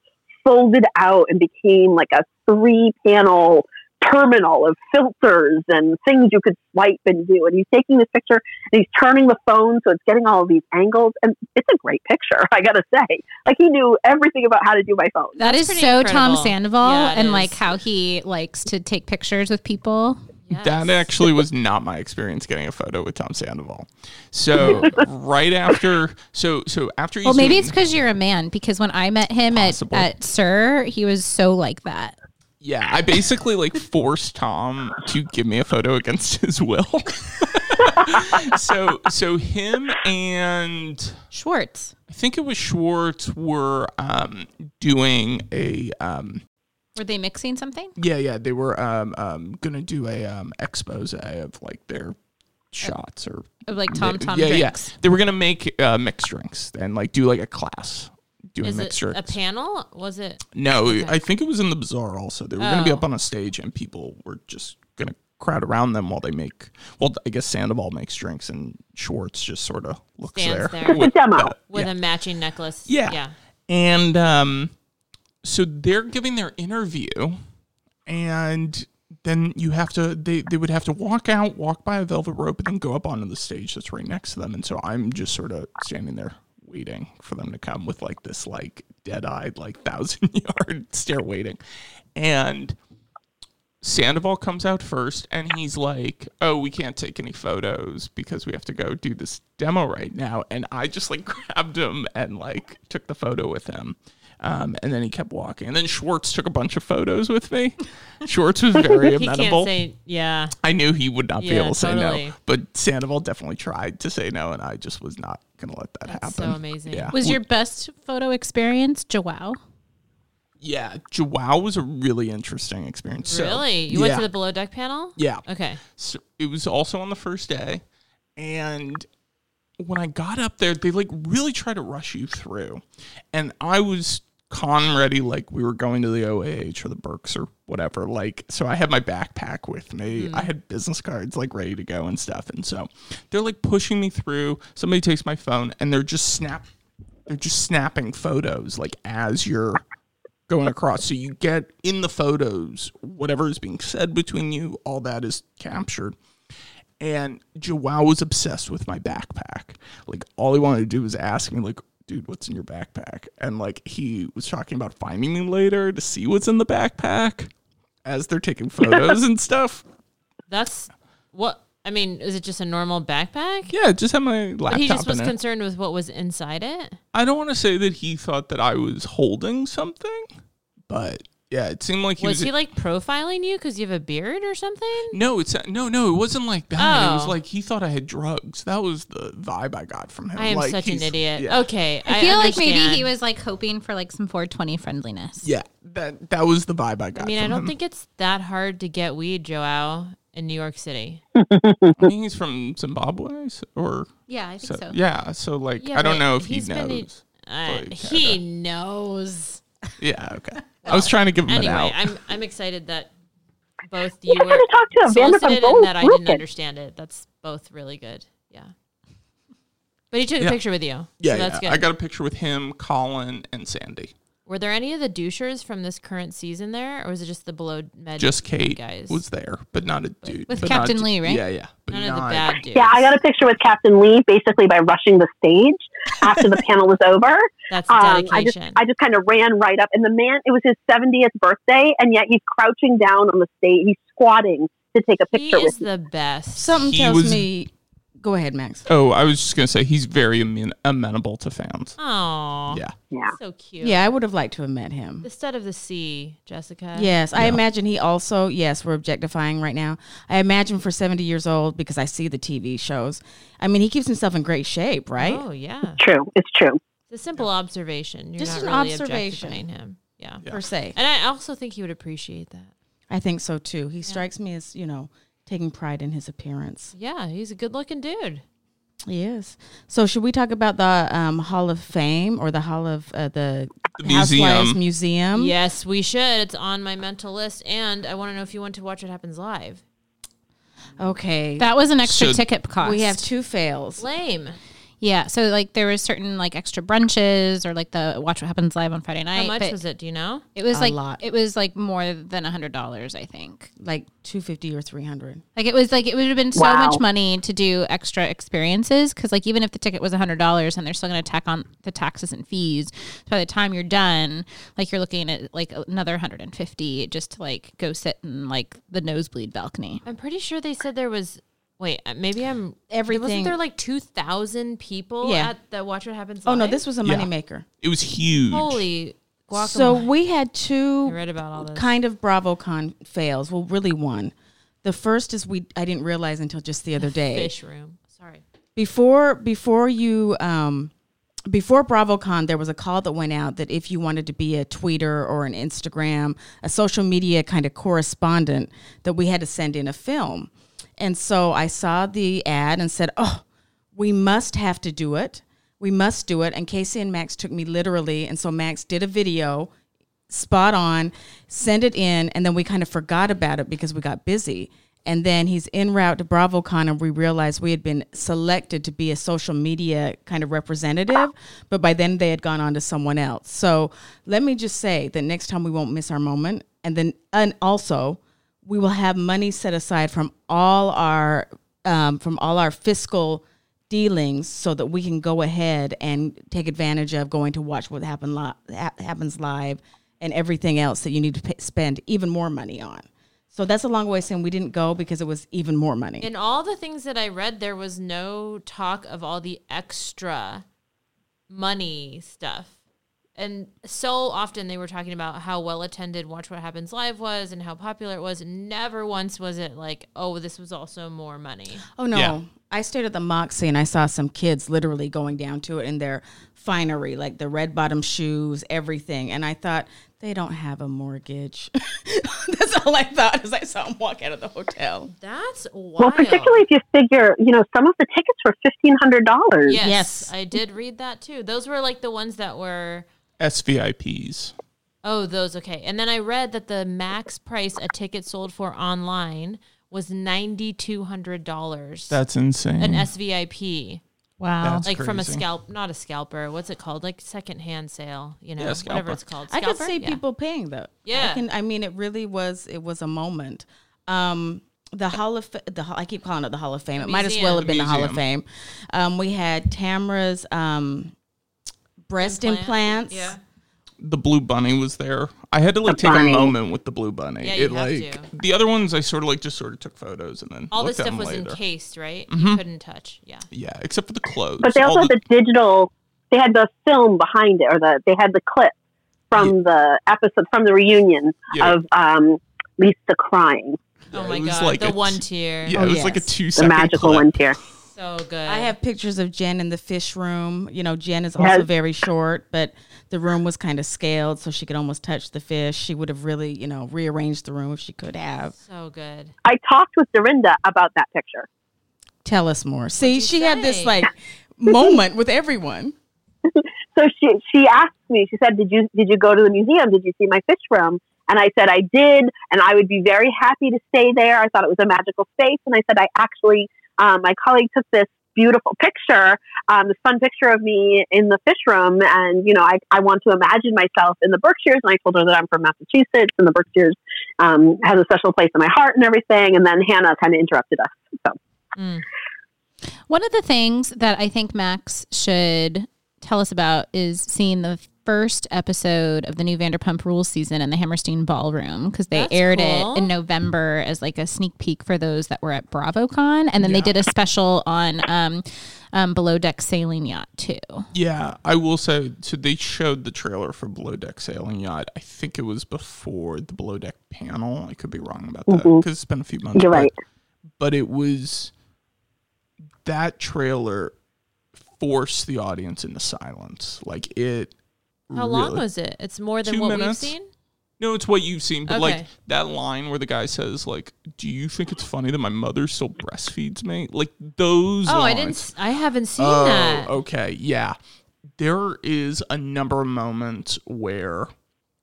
folded out and became like a three-panel terminal of filters and things you could swipe and do. And he's taking this picture and he's turning the phone so it's getting all of these angles, and it's a great picture. <laughs> I gotta say, like he knew everything about how to do my phone. That is pretty so Tom. Sandoval Yeah, and is. like how he likes to take pictures with people. That actually was not my experience getting a photo with Tom Sandoval. So <laughs> right after, so so after, you Well, maybe he's it's because you're a man. Because when I met him at, at Sir, he was so like that. yeah, I basically like forced Tom to give me a photo against his will. <laughs> so so him and Schwartz. I think it was Schwartz were um, doing a um, Were they mixing something? yeah yeah they were um, um, gonna do a um, expose of like their shots or Of like Tom Tom yeah drinks. yeah they were gonna make uh, mixed drinks and like do like a class doing Is mixed it a panel? Was it? no, Okay. I think it was in the bazaar also. They were gonna be Oh. up on a stage and people were just gonna crowd around them while they make. Well, I guess Sandoval makes drinks, and Schwartz just sort of looks Stands there. there. It's a demo. that- with yeah. a matching necklace. Yeah. Yeah. And um, so they're giving their interview, and then you have to they, they would have to walk out, walk by a velvet rope, and then go up onto the stage that's right next to them. And so I'm just sort of standing there waiting for them to come with like this like dead eyed like thousand <laughs> yard stare waiting. And Sandoval comes out first and he's like, Oh, we can't take any photos because we have to go do this demo right now. And I just like <laughs> grabbed him and like took the photo with him. Um, and then he kept walking. And then Schwartz took a bunch of photos with me. Schwartz was very <laughs> He amenable. can't say yeah. I knew he would not be able to say no. But Sandoval definitely tried to say no, and I just was not going to let that That's happen. so amazing. Yeah. Was your best photo experience Joao? Yeah, Joao was a really interesting experience. So, really? You went to the below deck panel? Yeah. Okay. So it was also on the first day, and when I got up there, they like really try to rush you through, and I was con ready, like we were going to the OAH or the Berks or whatever. Like, so I had my backpack with me. Mm-hmm. I had business cards like ready to go and stuff, and so they're like pushing me through. Somebody takes my phone, and they're just snap, they're just snapping photos like as you're going across. So you get in the photos whatever is being said between you, all that is captured. And Joao was obsessed with my backpack. Like all he wanted to do was ask me, like, dude, what's in your backpack? And like he was talking about finding me later to see what's in the backpack as they're taking photos and <laughs> stuff. That's what I mean, is it just a normal backpack? Yeah, just have my laptop But he just was concerned with what was inside it. I don't want to say that he thought that I was holding something, but yeah, it seemed like he was was. he like profiling you because you have a beard or something? No, it's no, no. It wasn't like that. It was Oh. like he thought I had drugs. That was the vibe I got from him. I am like, such an idiot. Yeah, Okay. I feel like maybe he was like hoping for like some 420 friendliness. yeah. That that was the vibe I got. I mean, I don't him. think it's that hard to get weed, Joao, in New York City. I think he's from Zimbabwe s- or Yeah, I think so, so. yeah. So like, Yeah, I don't know if he he's been- knows. Uh, but he knows. Yeah. Okay. <laughs> I was trying to give him Anyway, an out. I'm I'm excited that both you I were gotta talk to him. Vanderpump solicited Rules and that I didn't broken. understand it. That's both really good. Yeah. But he took Yeah. a picture with you. yeah, so that's yeah. good. I got a picture with him, Colin, and Sandy. Were there any of the douchers from this current season there, or was it just the below med? Just Kate guys. was there, but not a dude. With but Captain a- Lee, right? Yeah, yeah. But None of the bad dudes. Yeah, I got a picture with Captain Lee basically by rushing the stage after the panel was over. <laughs> That's Um, I just. I just kind of ran right up, and the man it was his 70th birthday, and yet he's crouching down on the stage. He's squatting to take a he picture is with me. the best. Something He tells was- me. Go ahead, Max. Oh, I was just gonna say he's very amen- amenable to fans. Oh, Yeah. Yeah. so cute. Yeah, I would have liked to have met him. The stud of the sea, Jessica. Yes, I imagine he also, yes, we're objectifying right now. I imagine for 70 years old, because I see the TV shows, I mean, he keeps himself in great shape, right? Oh yeah. True, it's true. It's a simple observation. You're Just not an really observation. him. Yeah. Per se. And I also think he would appreciate that. I think so too. He strikes me as, you know, taking pride in his appearance. Yeah, he's a good looking dude. He is. So, should we talk about the um, Hall of Fame or the Hall of uh, the, The Housewives museum. Museum? yes, we should. It's on my mental list. And I want to know if you want to watch what happens live. Okay. That was an extra Should- ticket cost. we have two fails. Lame. Yeah, so like there was certain like extra brunches or like the watch what happens live on Friday night. How much but was it? Do you know? It was A like lot. it was like more than a hundred dollars, I think. Like 250 or 300. Like it was like it would have been so Wow. much money to do extra experiences because like even if the ticket was a hundred dollars and they're still going to tack on the taxes and fees, by the time you're done, like you're looking at like another hundred and fifty just to like go sit in like the nosebleed balcony. I'm pretty sure they said there was. Wait, uh, maybe I'm. Everything- Wasn't there like 2,000 people Yeah. at the Watch What Happens Oh, no, this was a Yeah. moneymaker. It was huge. Holy guacamole. So, we had I two read about all this. kind of BravoCon fails. Well, really one. The first is we I didn't realize until just the other day. Fish room. Sorry. before before you um before BravoCon, there was a call that went out that if you wanted to be a tweeter or an Instagram, a social media kind of correspondent, that we had to send in a film. And so I saw the ad and said, "Oh, we must have to do it. We must do it." And Casey and Max took me literally, and so Max did a video spot on, send it in, and then we kind of forgot about it because we got busy. And then he's en route to BravoCon, and we realized we had been selected to be a social media kind of representative, but by then they had gone on to someone else. So let me just say that next time we won't miss our moment. And then, and also, we will have money set aside from all our um, from all our fiscal dealings so that we can go ahead and take advantage of going to watch what happen li- happens live and everything else that you need to pay, spend even more money on. So that's a long way saying we didn't go because it was even more money. In all the things that I read, there was no talk of all the extra money stuff. And so often they were talking about how well attended Watch What Happens Live was and how popular it was. Never once was it like, oh, this was also more money. oh no, Yeah. I stayed at the Moxy and I saw some kids literally going down to it in their finery, like the red bottom shoes, everything. And I thought they don't have a mortgage. <laughs> that's all I thought as I saw them walk out of the hotel. That's wild. Well, particularly if you figure, you know, some of the tickets were fifteen hundred dollars. Yes, Yes. I did read that too. Those were like the ones that were. SVIPs. Oh, those okay. And then I read that the max price a ticket sold for online was ninety two hundred dollars. That's insane. An SVIP, Wow. That's like from a scalp, not a scalper. What's it called? Like secondhand sale. You know, Yeah, whatever it's called. I could see Yeah. people paying though. Yeah. I can. I mean, it really was. It was a moment. Um, the Hall of the Hall- I keep calling it the Hall of Fame. It might as well have been the Hall of Fame. Um, we had Tamra's um, breast Implant. implants. Yeah. the blue bunny was there. I had to like The take bunny. a moment with the blue bunny. Yeah, you it have like to. the other ones I sort of like just sort of took photos and then All this looked at stuff them was later. Mm-hmm. encased, right? You couldn't touch. Yeah. Yeah, except for the clothes. But they All also had the- the digital. They had the film behind it, or the they had the clip from the episode from the reunion Yeah. of um, Lisa crying, Oh Yeah, my it was god, like the a one t- tier. yeah, Oh, it was like a yes. two the second magical clip. one tier. So good. I have pictures of Jen in the fish room. You know, Jen is also Yes. very short, but the room was kind of scaled, so she could almost touch the fish. She would have really, you know, rearranged the room if she could have. so good. I talked with Dorinda about that picture. Tell us more. See, you she had this like <laughs> moment with everyone. So she she asked me. She said, "Did you did you go to the museum? Did you see my fish room?" And I said, "I did, and I would be very happy to stay there. I thought it was a magical space." And I said, "I actually, um, my colleague took this beautiful picture, um, this fun picture of me in the fish room, and you know, I I want to imagine myself in the Berkshires." And I told her that I'm from Massachusetts, and the Berkshires um, has a special place in my heart and everything. And then Hannah kind of interrupted us. So Mm. One of the things that I think Max should tell us about is seeing the first episode of the new Vanderpump Rules season in the Hammerstein Ballroom because they That's aired cool. it in November as like a sneak peek for those that were at BravoCon, and then they did a special on um, um, Below Deck Sailing Yacht too. Yeah, I will say. So they showed the trailer for Below Deck Sailing Yacht. I think it was before the Below Deck panel. I could be wrong about that because it's been a few months. You're right. But it was that trailer forced the audience into silence. Like it. How long was it? It's more than Two what minutes. we've seen. No, it's what you've seen, but like that line where the guy says, "Like, do you think it's funny that my mother still breastfeeds me?" Like those. Oh, I didn't. I haven't seen Oh, that. okay, yeah. There is a number of moments where,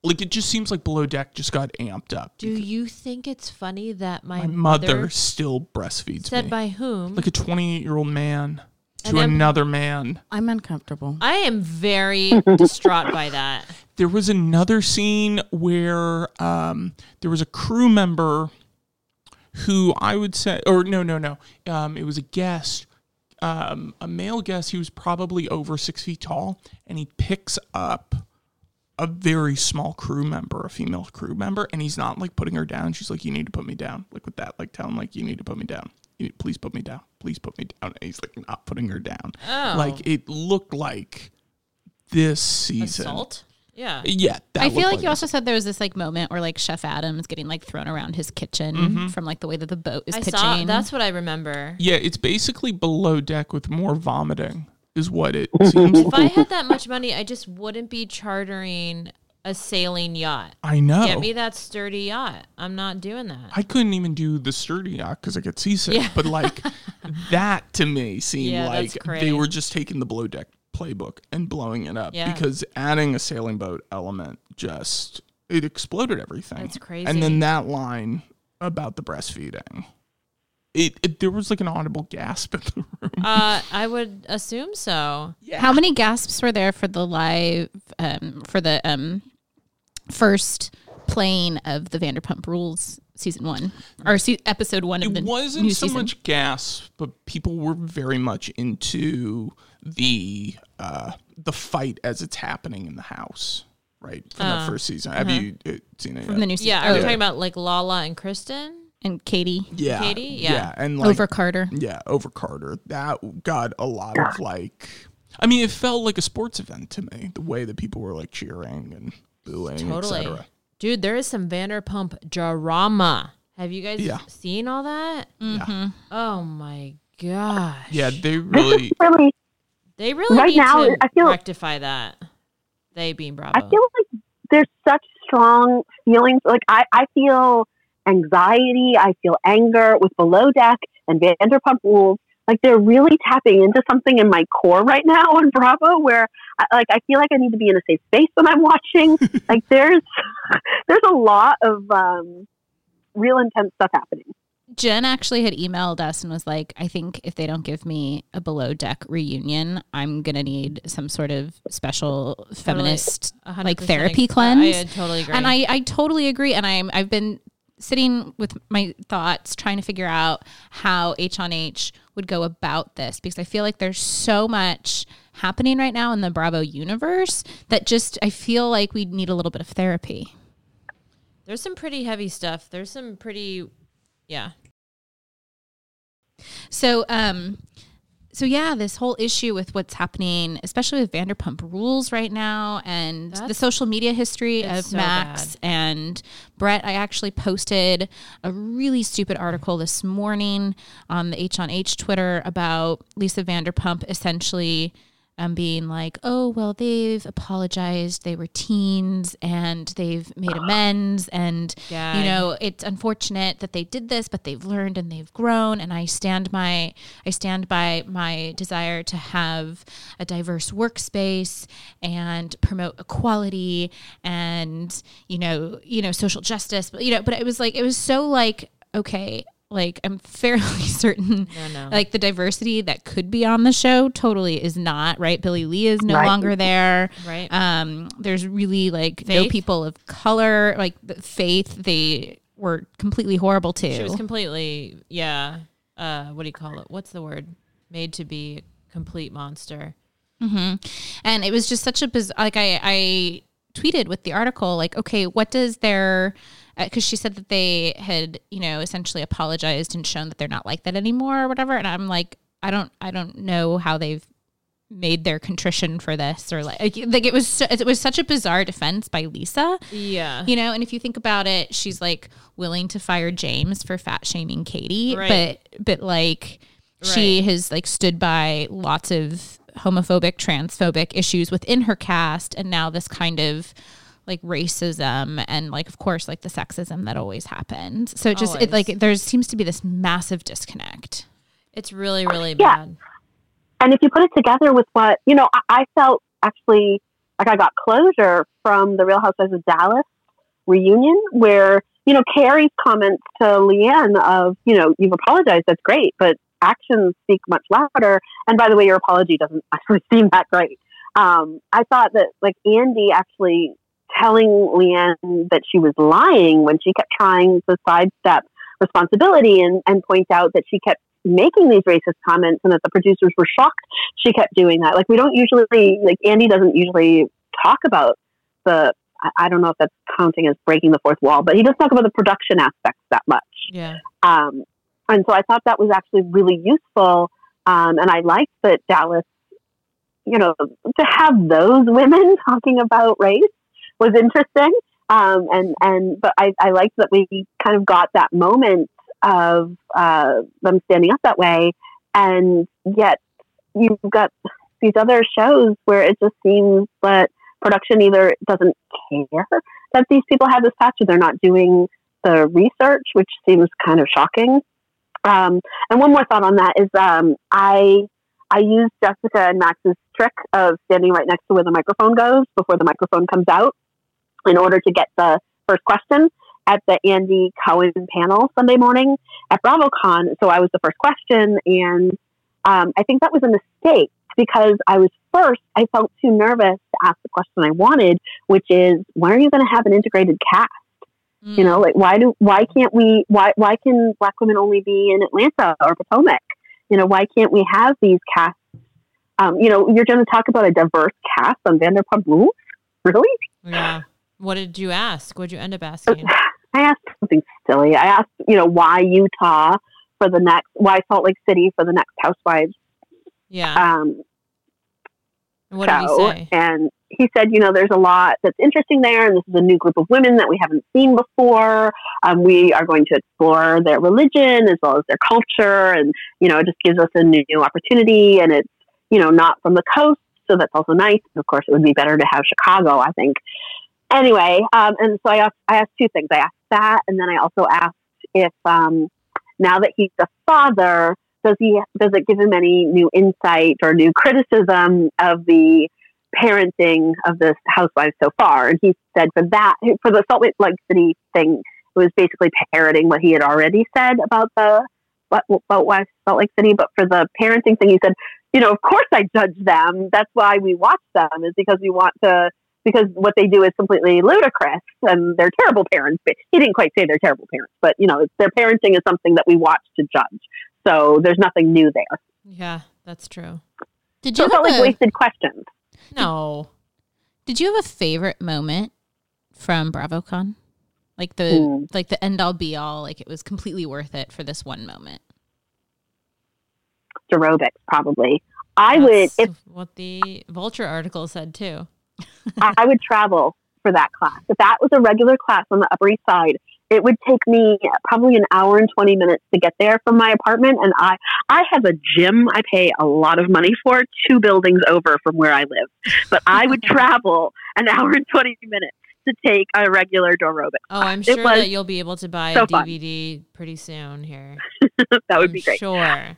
like, it just seems like Below Deck just got amped up. Do you think it's funny that my, my mother, mother still breastfeeds said me, by whom? like a twenty-eight-year-old man to I'm- another man. I'm uncomfortable. I am very <laughs> distraught by that. There was another scene where um, there was a crew member who I would say, or no, no, no, um, it was a guest, um, a male guest. He was probably over six feet tall, and he picks up a very small crew member, a female crew member, and he's not like putting her down. She's like, "You need to put me down," like with that, like tell him like, "You need to put me down." You need, please put me down. Please put me down. And he's like not putting her down. Oh. Like it looked like this season. Assault. Yeah. Yeah, that I feel looked like you also said there was this like moment where like Chef Adams getting like thrown around his kitchen mm-hmm. from like the way that the boat is I pitching. saw. That's what I remember. Yeah, it's basically below deck with more vomiting, is what it <laughs> seems If I had that much money, I just wouldn't be chartering a sailing yacht. I know. Get me that sturdy yacht. I'm not doing that. I couldn't even do the sturdy yacht because I get seasick. Yeah. But like <laughs> that to me seemed Yeah, like they were just taking the below deck playbook and blowing it up Yeah. because adding a sailing boat element just it exploded everything. That's crazy. And then that line about the breastfeeding it, it there was like an audible gasp in the room. Uh, I would assume so. Yeah. How many gasps were there for the live um, for the um, first playing of the Vanderpump Rules season one or se- episode one of the it the wasn't new so season? much gas, but people were very much into the uh, the fight as it's happening in the house, right from Uh, the first season. Have you uh, seen it? from yet? the new season. Yeah, are we talking about like Lala and Kristen? and Katie yeah, Katie? Yeah. and like over Carter. yeah, over Carter. That got a lot of like. I mean, it felt like a sports event to me. The way that people were like cheering and booing, Totally. etc. Dude, there is some Vanderpump drama. Have you guys Yeah. seen all that? Mm-hmm. Oh my gosh. Yeah, they really. <laughs> really. They really Right need now, to I feel- rectify that. They being Bravo. I feel like there's such strong feelings. Like I, I feel anxiety. I feel anger with Below Deck and Vanderpump Rules. Like they're really tapping into something in my core right now on Bravo, where I, like I feel like I need to be in a safe space when I'm watching. <laughs> like there's <laughs> there's a lot of um, real intense stuff happening. Jen actually had emailed us and was like, I think if they don't give me a below deck reunion, I'm gonna need some sort of special feminist A like therapy ag- cleanse. I, totally agree. And I, I totally agree. And I'm I've been sitting with my thoughts trying to figure out how H on H would go about this because I feel like there's so much happening right now in the Bravo universe that just I feel like we need a little bit of therapy. There's some pretty heavy stuff. There's some pretty, yeah. So, um, so yeah, this whole issue with what's happening, especially with Vanderpump Rules right now, and the social media history of so Max and Brett. I actually posted a really stupid article this morning on the H on H Twitter about Lisa Vanderpump essentially. Um, being like, oh, well, they've apologized. They were teens and they've made amends. And, you know, it's unfortunate that they did this, but they've learned and they've grown. And I stand my, I stand by my desire to have a diverse workspace and promote equality and you know, you know, social justice. But you know, but it was like it was so like okay. Like I'm fairly <laughs> certain, No, no. like the diversity that could be on the show totally is not right. Billie Lee is no Right. longer there. Right. Um, there's really like no people of color. Like the Faith, they were completely horrible too. She was completely, yeah. Uh, what do you call it? What's the word? Made to be a complete monster. Mm-hmm. And it was just such a biz- like I I tweeted with the article like okay what does their Uh, because she said that they had you know essentially apologized and shown that they're not like that anymore or whatever and I'm like I don't I don't know how they've made their contrition for this or like like, it was so, it was such a bizarre defense by Lisa Yeah. you know and if you think about it she's like willing to fire James for fat shaming Katie Right. but but like she has like stood by lots of homophobic transphobic issues within her cast and now this kind of like racism and like of course like the sexism that always happens so it just it like there seems to be this massive disconnect It's really, really Yeah. bad. And if you put it together with what, you know, I, I felt actually like I got closure from the Real Housewives of Dallas reunion where, you know, Kary's comments to LeeAnne of, you know, you've apologized, that's great, but actions speak much louder. And by the way, your apology doesn't <laughs> actually seem that great. Um, I thought that like Andy actually telling LeeAnne that she was lying when she kept trying to sidestep responsibility and, and point out that she kept making these racist comments and that the producers were shocked she kept doing that. Like we don't usually like Andy doesn't usually talk about the I, I don't know if that's counting as breaking the fourth wall, but he doesn't talk about the production aspects that much. Yeah. Um, and so I thought that was actually really useful. Um, and I liked that Dallas, you know, to have those women <laughs> talking about race was interesting. Um, and, and, but I, I liked that we kind of got that moment of uh, them standing up that way. And yet you've got these other shows where it just seems that production either doesn't care that these people have this past or they're not doing the research, which seems kind of shocking. Um, and one more thought on that is um, I I used Jessica and Max's trick of standing right next to where the microphone goes before the microphone comes out in order to get the first question. at the Andy Cohen panel Sunday morning at BravoCon. So I was the first question, and um, I think that was a mistake because I was first. I felt too nervous to ask the question I wanted, which is, when are you going to have an integrated cast? You know, like why do why can't we why why can black women only be in Atlanta or Potomac? You know, why can't we have these casts? Um, you know, you're going to talk about a diverse cast on Vanderpump Rules, really? Yeah. What did you ask? What did you end up asking? <laughs> I asked something silly. I asked, you know, why Utah for the next, why Salt Lake City for the next Housewives Yeah. um, what did he say? And he said, you know, there's a lot that's interesting there, and this is a new group of women that we haven't seen before. Um, we are going to explore their religion as well as their culture, and you know, it just gives us a new opportunity. And it's you know not from the coast, so that's also nice. Of course, it would be better to have Chicago, I think. Anyway, um, and so I asked, I asked two things. I asked that, and then I also asked if um, now that he's a father, does he does it give him any new insight or new criticism of the parenting of this housewife so far? And he said for that for the Salt Lake City thing, it was basically parroting what he had already said about the about, Salt Lake City. But for the parenting thing, he said, you know, of course I judge them. That's why we watch them is because we want to because what they do is completely ludicrous and they're terrible parents. But he didn't quite say they're terrible parents, but you know, their parenting is something that we watch to judge. So there's nothing new there. Yeah, that's true. Did So you it felt have like a, wasted questions. No. Did you have a favorite moment from BravoCon? Like the Hmm. like the end all be all, like it was completely worth it for this one moment. Aerobics, probably. I would if what the Vulture article said too. I would travel for that class. If that was a regular class on the Upper East Side, it would take me probably an hour and 20 minutes to get there from my apartment. And I, I have a gym I pay a lot of money for, two buildings over from where I live. But I would <laughs> travel an hour and 20 minutes to take a regular aerobic. Oh, I'm sure that you'll be able to buy so a fun. DVD pretty soon here. <laughs> that would I'm be great. Sure.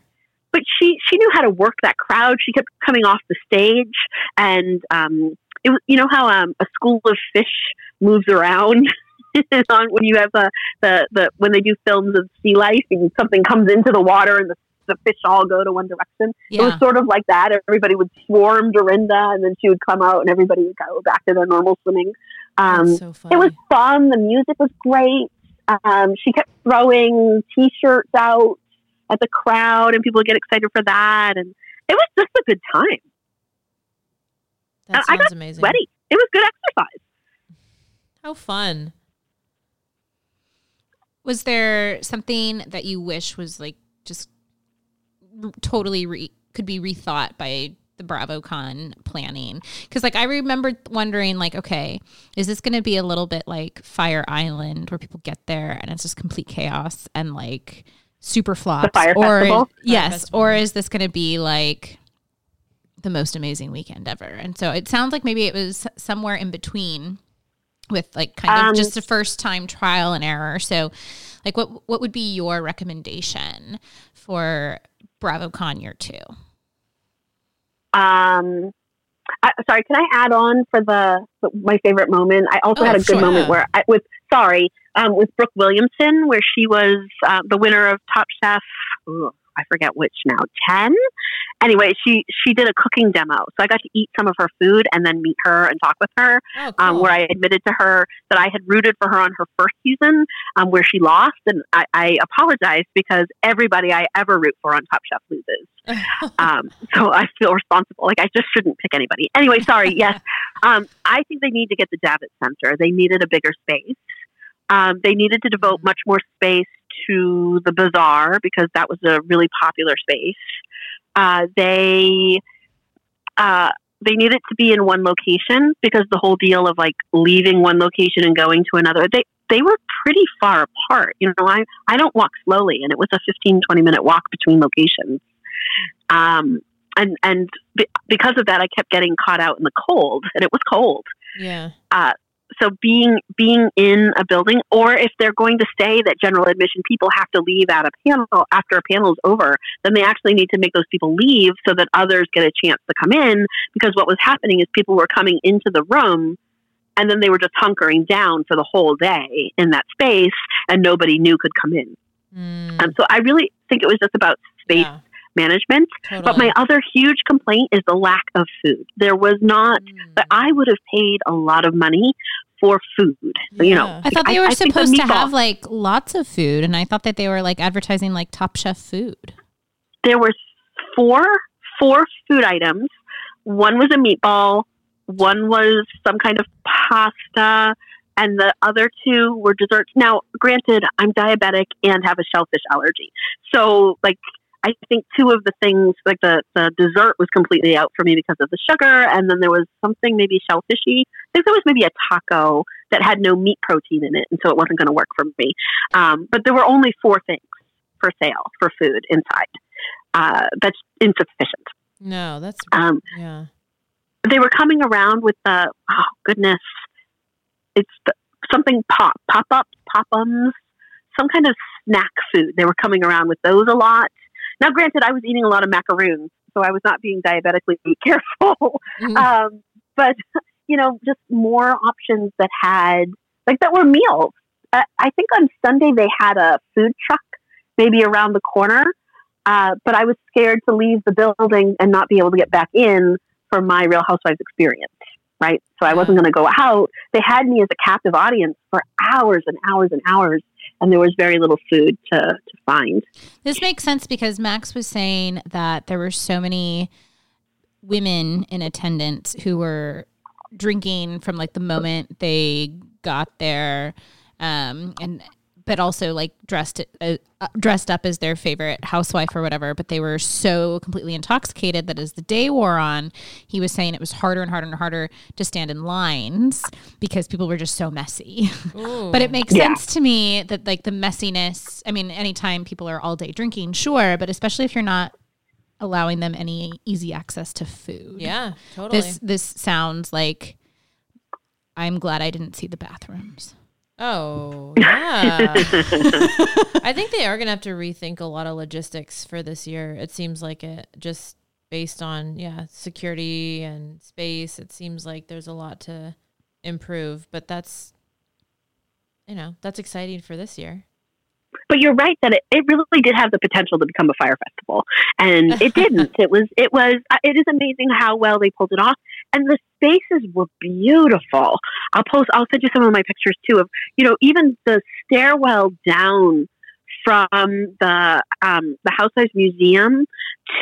but she she knew how to work that crowd. She kept coming off the stage, and um, it you know how um, a school of fish moves around. <laughs> on when you have the, the the when they do films of sea life and something comes into the water and the, the fish all go to one direction. It was sort of like that. Everybody would swarm Dorinda, and then she would come out, and everybody would go back to their normal swimming. Um, so it was fun. The music was great. Um, she kept throwing T-shirts out at the crowd, and people would get excited for that. And it was just a good time. That I sounds got amazing. Sweaty. It was good exercise. How fun. Was there something that you wish was like just totally re- could be rethought by the BravoCon planning? Because like I remember wondering like, okay, is this going to be a little bit like Fire Island where people get there and it's just complete chaos and like super flops? Fyre or Festival? yes, Festival. or is this going to be like the most amazing weekend ever? And so it sounds like maybe it was somewhere in between with like kind of Um, just a first time trial and error. So like what what would be your recommendation for BravoCon year two? Um, I, sorry, can I add on for the my favorite moment? I also Oh, had a good sure. moment where I with sorry um, with Brooke Williamson, where she was uh, the winner of Top Chef. ugh, I forget which now, ten. Anyway, she she did a cooking demo, so I got to eat some of her food and then meet her and talk with her. Oh, um, where I admitted to her that I had rooted for her on her first season, um, where she lost, and I, I apologized because everybody I ever root for on Top Chef loses. <laughs> Um, so I feel responsible. Like I just shouldn't pick anybody. Anyway, sorry. Yes, <laughs> um, I think they need to get the Javits Center. They needed a bigger space. Um, they needed to devote much more space to the bazaar because that was a really popular space. Uh, they uh, they needed to be in one location because the whole deal of like leaving one location and going to another they they were pretty far apart you know i i don't walk slowly and it was a 15 20 minute walk between locations um and and be- because of that i kept getting caught out in the cold and it was cold yeah. uh, so being being in a building, or if they're going to say that general admission people have to leave at a panel after a panel is over, then they actually need to make those people leave so that others get a chance to come in. Because what was happening is people were coming into the room and then they were just hunkering down for the whole day in that space, and nobody new could come in. Mm, Um, so I really think it was just about space yeah, management. totally. But my other huge complaint is the lack of food. There was not, Mm, but I would have paid a lot of money for food. You know, I thought they were I think the supposed to have like lots of food, and I thought that they were like advertising like Top Chef food. there were four four food items. One was a meatball, one was some kind of pasta, and the other two were desserts. Now, granted, I'm diabetic and have a shellfish allergy, so like I think two of the things, like the the dessert, was completely out for me because of the sugar, and then there was something maybe shellfishy. I think there was maybe a taco that had no meat protein in it, and so it wasn't going to work for me. Um, but there were only four things for sale for food inside. Uh, that's insufficient. no, that's Um, yeah. they were coming around with the oh goodness, it's the, something pop pop ups pop ums, some kind of snack food. They were coming around with those a lot. Now, granted, I was eating a lot of macaroons, so I was not being diabetically <laughs> careful. Mhm. um, but you know, just more options that had like that were meals. Uh, I think on Sunday they had a food truck, maybe around the corner. Uh, but I was scared to leave the building and not be able to get back in for my Real Housewives experience, right? So I wasn't going to go out. They had me as a captive audience for hours and hours and hours, and there was very little food to, to find. This makes sense because Max was saying that there were so many women in attendance who were drinking from like the moment they got there, um, and but also like dressed uh, uh, dressed up as their favorite housewife or whatever. But they were so completely intoxicated that as the day wore on, he was saying it was harder and harder and harder to stand in lines because people were just so messy. <laughs> But it makes Yeah. sense to me that like the messiness. I mean, anytime people are all day drinking, sure, but especially if you're not allowing them any easy access to food. Yeah, totally. This this sounds like I'm glad I didn't see the bathrooms. Oh, <laughs> yeah. <laughs> I think they are going to have to rethink a lot of logistics for this year. It seems like it just based on, yeah, security and space. It seems like there's a lot to improve, but that's, you know, that's exciting for this year. But you're right that it, it really did have the potential to become a Fyre festival, and it didn't. <laughs> it was it was uh, it is amazing how well they pulled it off, and the spaces were beautiful. I'll post. I'll send you some of my pictures too of you know even the stairwell down from the um, the Housewives Museum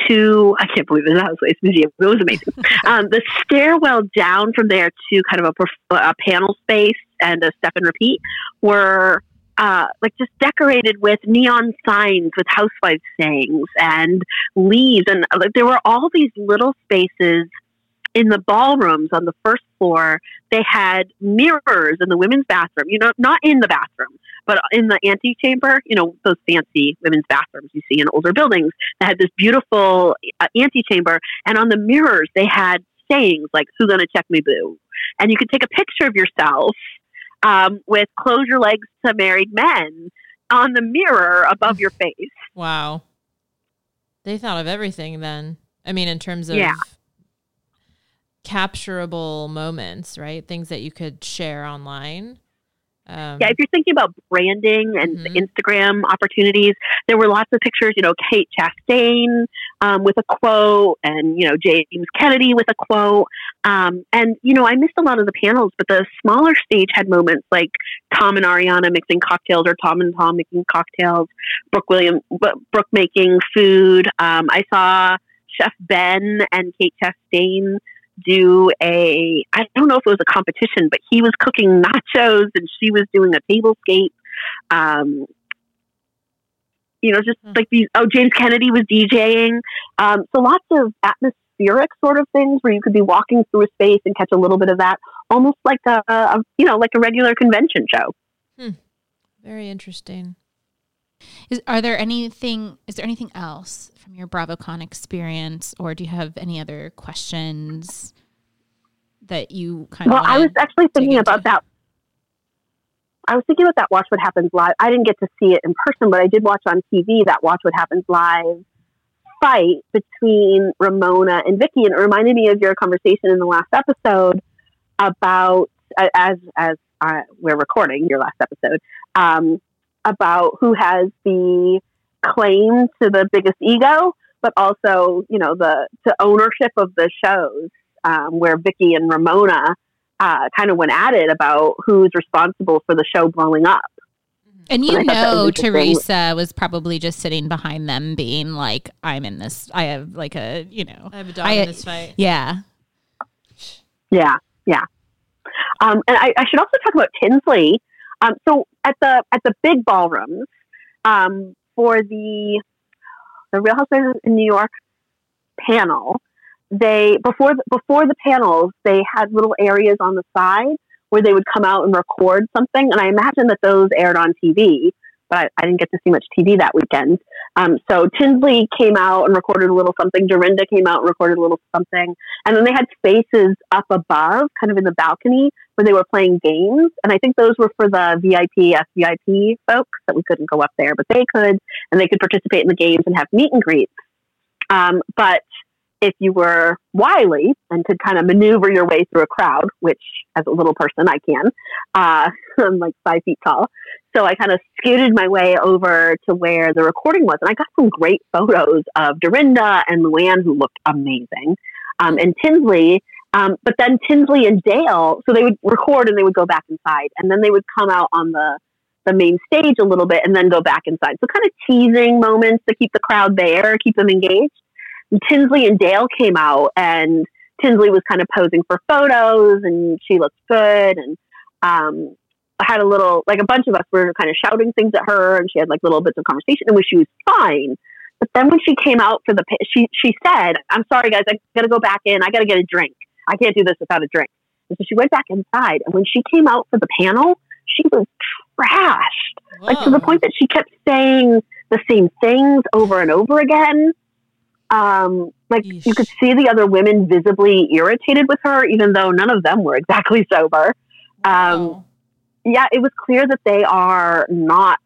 to I can't believe it's the Housewives Museum. It was amazing. <laughs> um, the stairwell down from there to kind of a, a panel space and a step and repeat were uh, like just decorated with neon signs with housewives sayings and leaves and uh, like, there were all these little spaces in the ballrooms on the first floor they had mirrors in the women's bathroom you know not in the bathroom but in the antechamber you know those fancy women's bathrooms you see in older buildings that had this beautiful uh, antechamber and on the mirrors they had sayings like who gonna check me boo and you could take a picture of yourself um, with close your legs to married men on the mirror above your face. Wow. They thought of everything then. I mean, in terms of Yeah. Capturable moments, right? Things that you could share online. Um, Yeah, if you're thinking about branding and Mhm. Instagram opportunities, there were lots of pictures. You know, Kate Chastain um, with a quote, and you know James Kennedy with a quote. Um, and you know, I missed a lot of the panels, but the smaller stage had moments like Tom and Ariana mixing cocktails, or Tom and Tom making cocktails. Brooke William, Brooke making food. Um, I saw Chef Ben and Kate Chastain do a I don't know if it was a competition, but he was cooking nachos and she was doing a tablescape. Um, you know, just Hmm. like these. Oh, James Kennedy was DJing. Um, so lots of atmospheric sort of things where you could be walking through a space and catch a little bit of that, almost like a, a you know like a regular convention show. Hmm. very interesting. Is are there anything is there anything else from your BravoCon experience or do you have any other questions that you kind Well, of Well, I was actually thinking about that. I was thinking about that Watch What Happens Live. I didn't get to see it in person, but I did watch on TV that Watch What Happens Live fight between Ramona and Vicki, and it reminded me of your conversation in the last episode about as as uh, we're recording your last episode um, about who has the claim to the biggest ego, but also you know the to ownership of the shows, um, where Vicki and Ramona uh, kind of went at it about who's responsible for the show blowing up. And And you I thought that was know. Teresa was probably just sitting behind them, being like, "I'm in this. I have like a, you know, I have a dog I- in this fight. yeah." Yeah, yeah. Um, and I, I should also talk about Tinsley. Um, so at the at the big ballrooms um, for the the Real Housewives in New York panel, they before the, before the panels they had little areas on the side where they would come out and record something, and I imagine that those aired on TV. But I, I didn't get to see much TV that weekend. Um, so Tinsley came out and recorded a little something. Dorinda came out and recorded a little something. And then they had spaces up above, kind of in the balcony, where they were playing games. And I think those were for the VIP, SVIP folks that we couldn't go up there, but they could, and they could participate in the games and have meet and greets. Um, but if you were wily and could kind of maneuver your way through a crowd, which as a little person I can, uh, <laughs> I'm like five feet tall. So I kind of scooted my way over to where the recording was. And I got some great photos of Dorinda and Luann, who looked amazing, um, and Tinsley. Um, but then Tinsley and Dale, so they would record and they would go back inside. And then they would come out on the, the main stage a little bit and then go back inside. So kind of teasing moments to keep the crowd there, keep them engaged. Tinsley and Dale came out and Tinsley was kind of posing for photos and she looked good and um, had a little like a bunch of us were kind of shouting things at her and she had like little bits of conversation and she was fine. But then when she came out for the she she said, "I'm sorry guys, I got to go back in. I got to get a drink. I can't do this without a drink." And so she went back inside and when she came out for the panel, she was trashed like to the point that she kept saying the same things over and over again. Um, like you could see the other women visibly irritated with her, even though none of them were <laughs> exactly sober. Um, yeah, it was clear that they are not.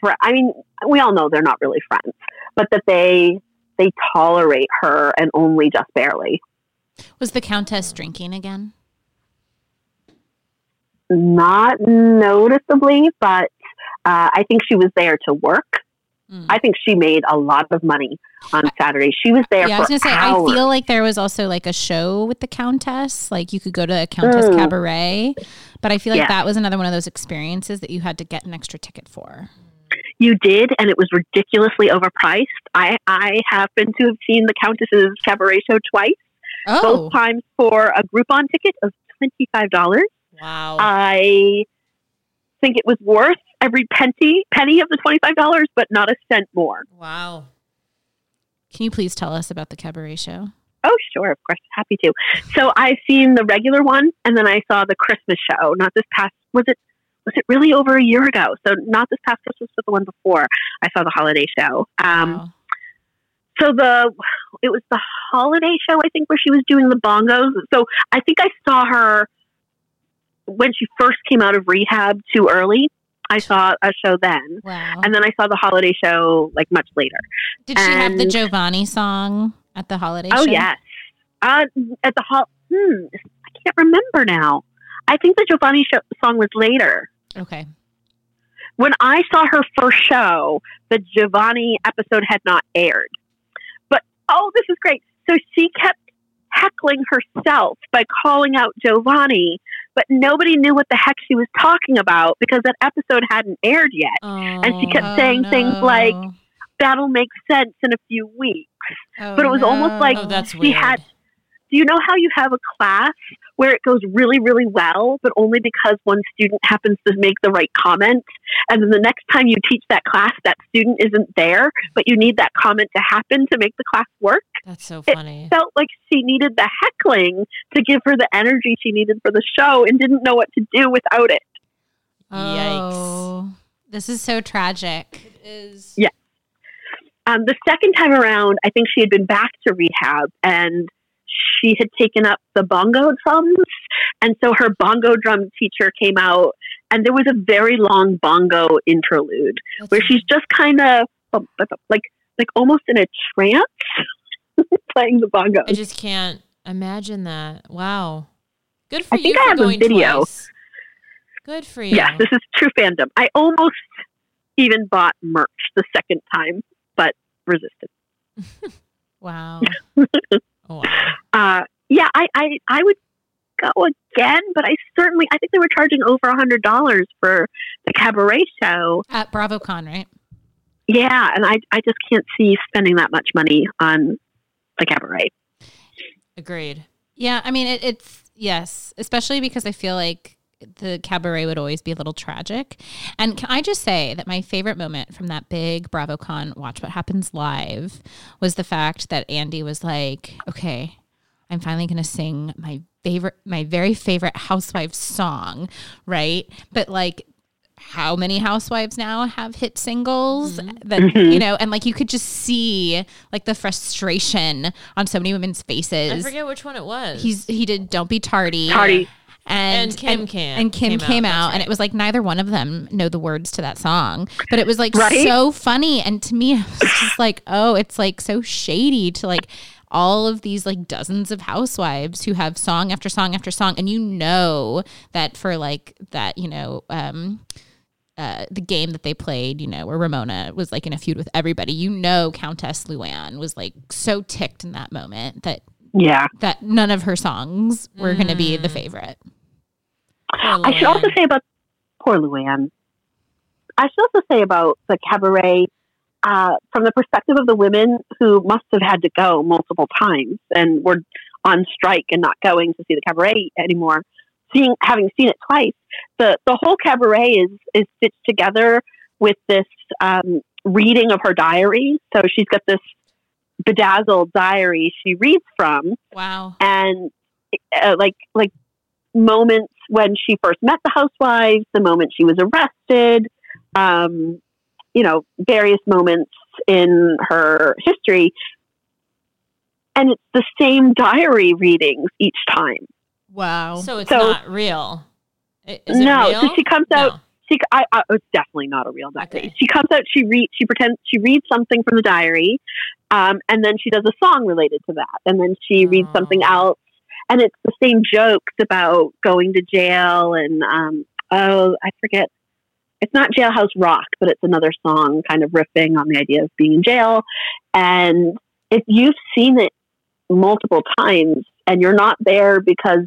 Fr- I mean, we all know they're not really friends, but that they they tolerate her and only just barely. Was the countess drinking again? Not noticeably, but uh, I think she was there to work. Mm. I think she made a lot of money on Saturday. She was there Yeah, I for was gonna say. hours. I feel like there was also like a show with the countess. Like you could go to a countess Mm. cabaret, but I feel like Yeah. that was another one of those experiences that you had to get an extra ticket for. You did, and it was ridiculously overpriced. I, I happen to have seen the Countess's cabaret show twice, Oh, both times for a Groupon ticket of twenty five dollars. Wow. I think it was worth every penny penny of the twenty five dollars, but not a cent more. wow. can you please tell us about the cabaret show? Oh, sure, of course, happy to. So I've seen the regular one, and then I saw the Christmas show. Not this past was it was it really over a year ago? So not this past Christmas, but the one before. I saw the holiday show. Um, Wow. so the it was the holiday show I think where she was doing the bongos. So I think I saw her when she first came out of rehab too early. I saw a show then. Wow. And then I saw the holiday show like much later. Did she have the Giovanni song at the holiday Oh show? yes. Uh, at the hall hmm, I can't remember now. I think the Giovanni show, song was later. Okay. When I saw her first show, the Giovanni episode had not aired. But oh, this is great. So she kept heckling herself by calling out Giovanni, but nobody knew what the heck she was talking about because that episode hadn't aired yet. And she kept Oh, saying things like. That'll make sense in a few weeks. Oh, but it was almost oh, like Oh, that's she weird. had you know how you have a class where it goes really, really well, but only because one student happens to make the right comment? And then the next time you teach that class, that student isn't there, but you need that comment to happen to make the class work? That's so It funny. felt like she needed the heckling to give her the energy she needed for the show and didn't know what to do without it. Oh, this is so tragic. Is Yeah. Um, the second time around, I think she had been back to rehab and she had taken up the bongo drums. And so her bongo drum teacher came out, and there was a very long bongo interlude That's where she's just kind of like, like almost in a trance <laughs> playing the bongo. I just can't imagine that. Wow. Good for I you think for I have a video. twice. Good for you. Yes, this is true fandom. I almost even bought merch the second time, but resisted. <laughs> Wow. <laughs> wow. Uh, yeah, I, I I would go again, but I certainly I think they were charging over a hundred dollars for the cabaret show. At BravoCon, right? Yeah, and I I just can't see spending that much money on the cabaret. Agreed. Yeah, I mean, it, it's yes, especially because I feel like the cabaret would always be a little tragic. And can I just say that my favorite moment from that big BravoCon Watch What Happens Live was the fact that Andy was like, okay, I'm finally going to sing my favorite, my very favorite housewife song, right? But like, how many housewives now have hit singles mm-hmm. that <laughs> you know and like you could just see like the frustration on so many women's faces I forget which one it was. he's he did don't be tardy Tardy. And, And Kim and, came- and Kim came came, out, out, that's and it was like neither one of them know the words to that song. But it was like Right? so funny and to me <laughs> I was just like oh it's like so shady to like all of these like dozens of housewives who have song after song after song. And you know that for like that you know um uh, the game that they played, you know, where Ramona was like in a feud with everybody, you know, Countess Luann was like so ticked in that moment that Yeah. that none of her songs were going to be Mm. the favorite. I should also say about poor Luann. I should also say about the cabaret uh, from the perspective of the women who must have had to go multiple times and were on strike and not going to see the cabaret anymore. Seeing, having seen it twice, the the whole cabaret is is stitched together with this um, reading of her diary. So she's got this bedazzled diary she reads from, Wow. and uh, like like moments when she first met the housewives, the moment she was arrested, um, you know, various moments in her history, and it's the same diary readings each time. Wow. So it's So- not real. I- Is it no, real? so she comes out. No. She, I, I, it's definitely not a real diary. Okay. She comes out. She reads. She pretends. She reads something from the diary, um, and then she does a song related to that, and then she reads something Oh. else, and it's the same jokes about going to jail and um, oh, I forget. It's not Jailhouse Rock, but it's another song, kind of riffing on the idea of being in jail. And if you've seen it multiple times and you're not there because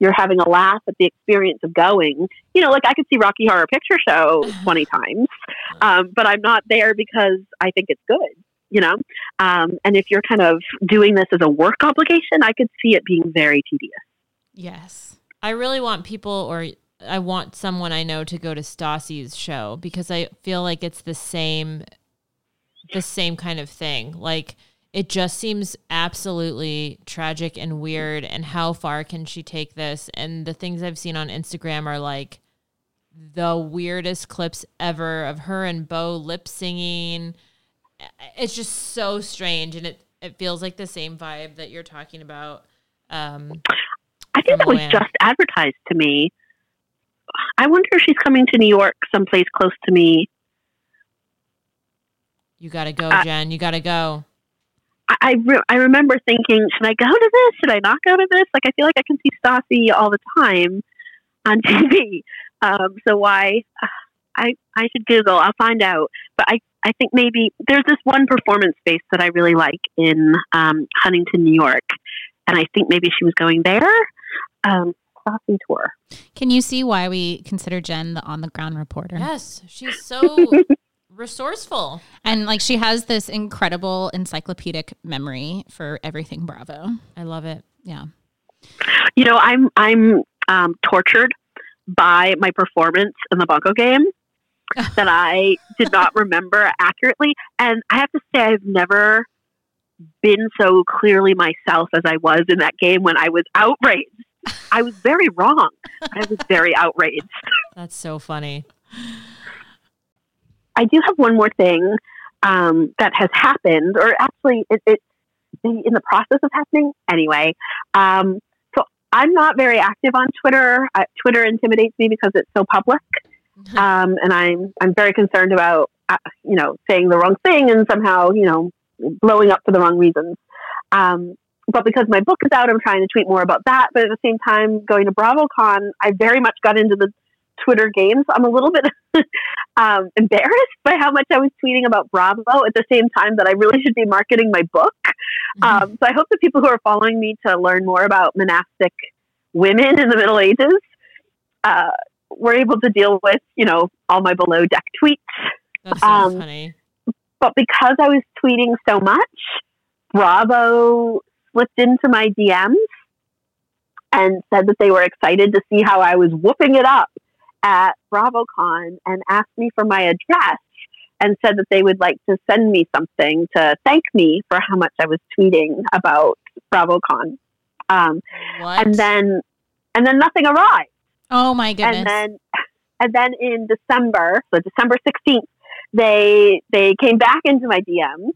you're having a laugh at the experience of going, you know, like I could see Rocky Horror Picture Show <laughs> 20 times, um, but I'm not there because I think it's good, you know? Um, and if you're kind of doing this as a work obligation, I could see it being very tedious. yes. I really want people or I want someone I know to go to Stassi's show because I feel like it's the same the same kind of thing. Like it just seems absolutely tragic and weird and how far can she take this? And the things I've seen on Instagram are like the weirdest clips ever of her and Beau lip singing. It's just so strange and it it feels like the same vibe that you're talking about. Um I think that was just advertised to me. I wonder if she's coming to New York, someplace close to me. You gotta go, Uh, Jen. You gotta go. I I, re- I remember thinking, should I go to this? Should I not go to this? Like, I feel like I can see Stassi all the time on <laughs> TV. Um, so why? uh, I I should Google. I'll find out. But I I think maybe there's this one performance space that I really like in um, Huntington, New York, and I think maybe she was going there. Um, Stassi tour. Can you see why we consider Jen the on the ground reporter? Yes, she's so <laughs> resourceful. And like she has this incredible encyclopedic memory for everything Bravo. I love it. Yeah. You know, I'm I'm um, tortured by my performance in the Bunko game <laughs> that I did not remember accurately, and I have to say I've never been so clearly myself as I was in that game when I was outraged. I was very wrong. I was very outraged. That's so funny. I do have one more thing um, that has happened, or actually, it, it's in the process of happening anyway. Um, so I'm not very active on Twitter. Uh, Twitter intimidates me because it's so public, um, and I'm I'm very concerned about uh, you know saying the wrong thing and somehow you know blowing up for the wrong reasons. Um, but because my book is out, I'm trying to tweet more about that. But at the same time, going to BravoCon, I very much got into the Twitter games. I'm a little bit <laughs> um, embarrassed by how much I was tweeting about Bravo at the same time that I really should be marketing my book. Mm-hmm. Um, so I hope that people who are following me to learn more about monastic women in the Middle Ages uh, were able to deal with, you know, all my below deck tweets. That's so Um, funny. But because I was tweeting so much, Bravo slipped into my DMs and said that they were excited to see how I was whooping it up at BravoCon and asked me for my address and said that they would like to send me something to thank me for how much I was tweeting about BravoCon. Um, and then, and then nothing arrived Oh my goodness. and then and then in December, so December sixteenth, they they came back into my DMs.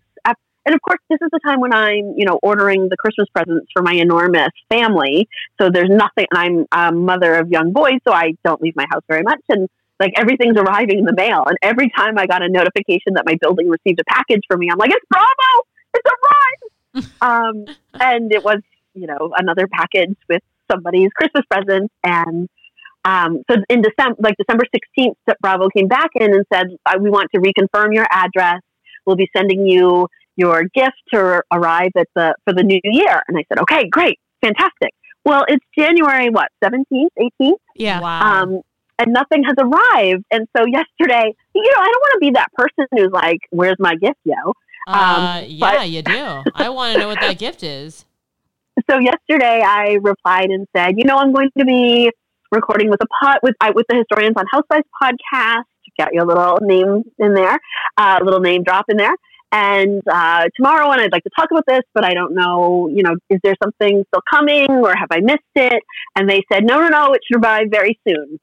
And of course, this is the time when I'm, you know, ordering the Christmas presents for my enormous family. So there's nothing, and I'm a mother of young boys, so I don't leave my house very much. And like everything's arriving in the mail. And every time I got a notification that my building received a package for me, I'm like, it's Bravo! It's arrived! <laughs> um, and it was, you know, another package with somebody's Christmas present. And um, so in December, like December 16th, Bravo came back in and said, we want to reconfirm your address. We'll be sending you your gift to arrive at the, for the new year. And I said, okay, great, fantastic. Well, it's January, what, 17th, 18th? yeah. Wow. Um, and nothing has arrived. And so yesterday, you know, I don't want to be that person who's like, where's my gift, yo? uh, um, yeah, but- you do. I want to know what that gift is. <laughs> so yesterday I replied and said, you know, I'm going to be recording with a pot with I, with the historians on Housewives podcast. Got your little name in there, uh, little name drop in there. And uh, tomorrow, and I'd like to talk about this, but I don't know, you know, is there something still coming, or have I missed it? And they said, no, no, no, it should arrive very soon.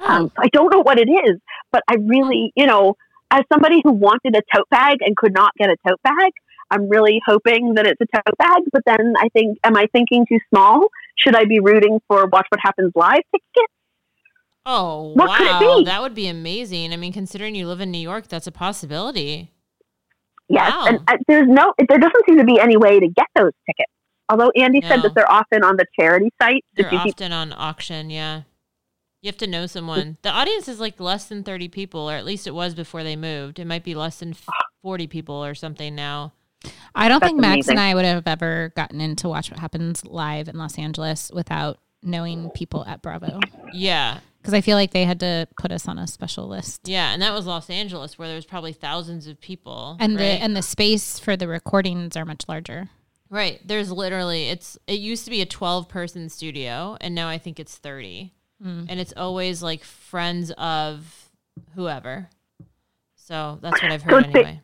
Um, so I don't know what it is, but I really, you know, as somebody who wanted a tote bag and could not get a tote bag, I'm really hoping that it's a tote bag. But then I think, am I thinking too small? Should I be rooting for Watch What Happens Live tickets? Oh, What wow. That would be amazing. I mean, considering you live in New York, that's a possibility. Yes, Wow. and uh, there's no, there doesn't seem to be any way to get those tickets. Although Andy said that they're often on the charity site. They're If you keep- often on auction, yeah. You have to know someone. The audience is like less than 30 people, or at least it was before they moved. It might be less than 40 people or something now. I don't That's think Max amazing. and I would have ever gotten in to watch what happens live in Los Angeles without knowing people at Bravo. Yeah. Because I feel like they had to put us on a special list. Yeah. And that was Los Angeles, where there was probably thousands of people. And the and the space for the recordings are much larger. Right. There's literally it's it used to be a 12 person studio and now I think it's 30. Mm. And it's always like friends of whoever. So that's what I've heard it's ba- anyway.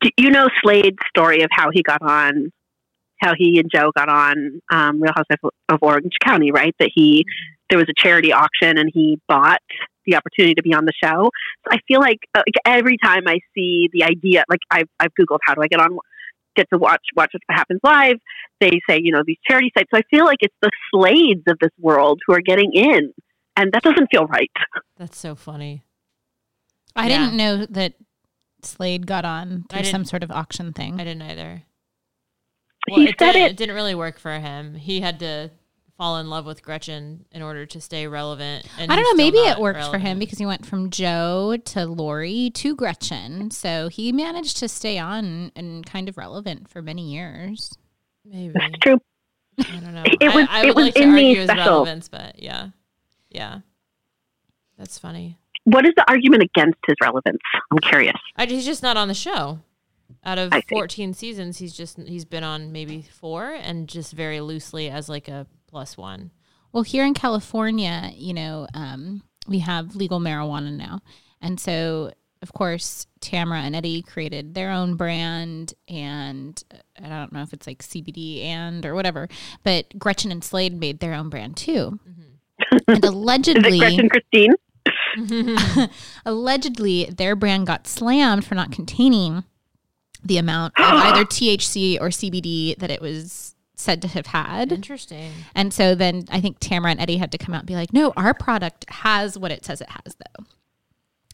do you know Slade's story of how he got on, how he and Jo got on um, Real Housewives of- of Orange County, right? That he there was a charity auction and he bought the opportunity to be on the show. So I feel like, uh, like every time I see the idea, like I've I've googled how do I get on, get to watch watch what happens live. They say you know these charity sites. So I feel like it's the Slades of this world who are getting in, and that doesn't feel right. That's so funny. I Yeah. didn't know that Slade got on through some sort of auction thing. I didn't either. He it, said didn't, it- it didn't really work for him. He had to fall in love with Gretchen in order to stay relevant. And I don't know. Maybe it not worked for him because he went from Jo to Lauri to Gretchen, so he managed to stay on and kind of relevant for many years. maybe That's true. I don't know. It was- I, I it would was like to in the his special. relevance, but yeah, yeah, that's funny. What is the argument against his relevance? I'm curious. I, he's just not on the show. Out of I see. 14 seasons, he's just he's been on maybe four, and just very loosely as like a plus one. Well, here in California, you know, um, we have legal marijuana now. And so, of course, Tamra and Eddie created their own brand. And uh, I don't know if it's like CBD and or whatever, but Gretchen and Slade made their own brand too. And Is it allegedly, Gretchen Christine? <laughs> allegedly, their brand got slammed for not containing the amount of <gasps> either THC or CBD that it was said to have had. Interesting. And so then I think Tamra and Eddie had to come out and be like, no, our product has what it says it has, though.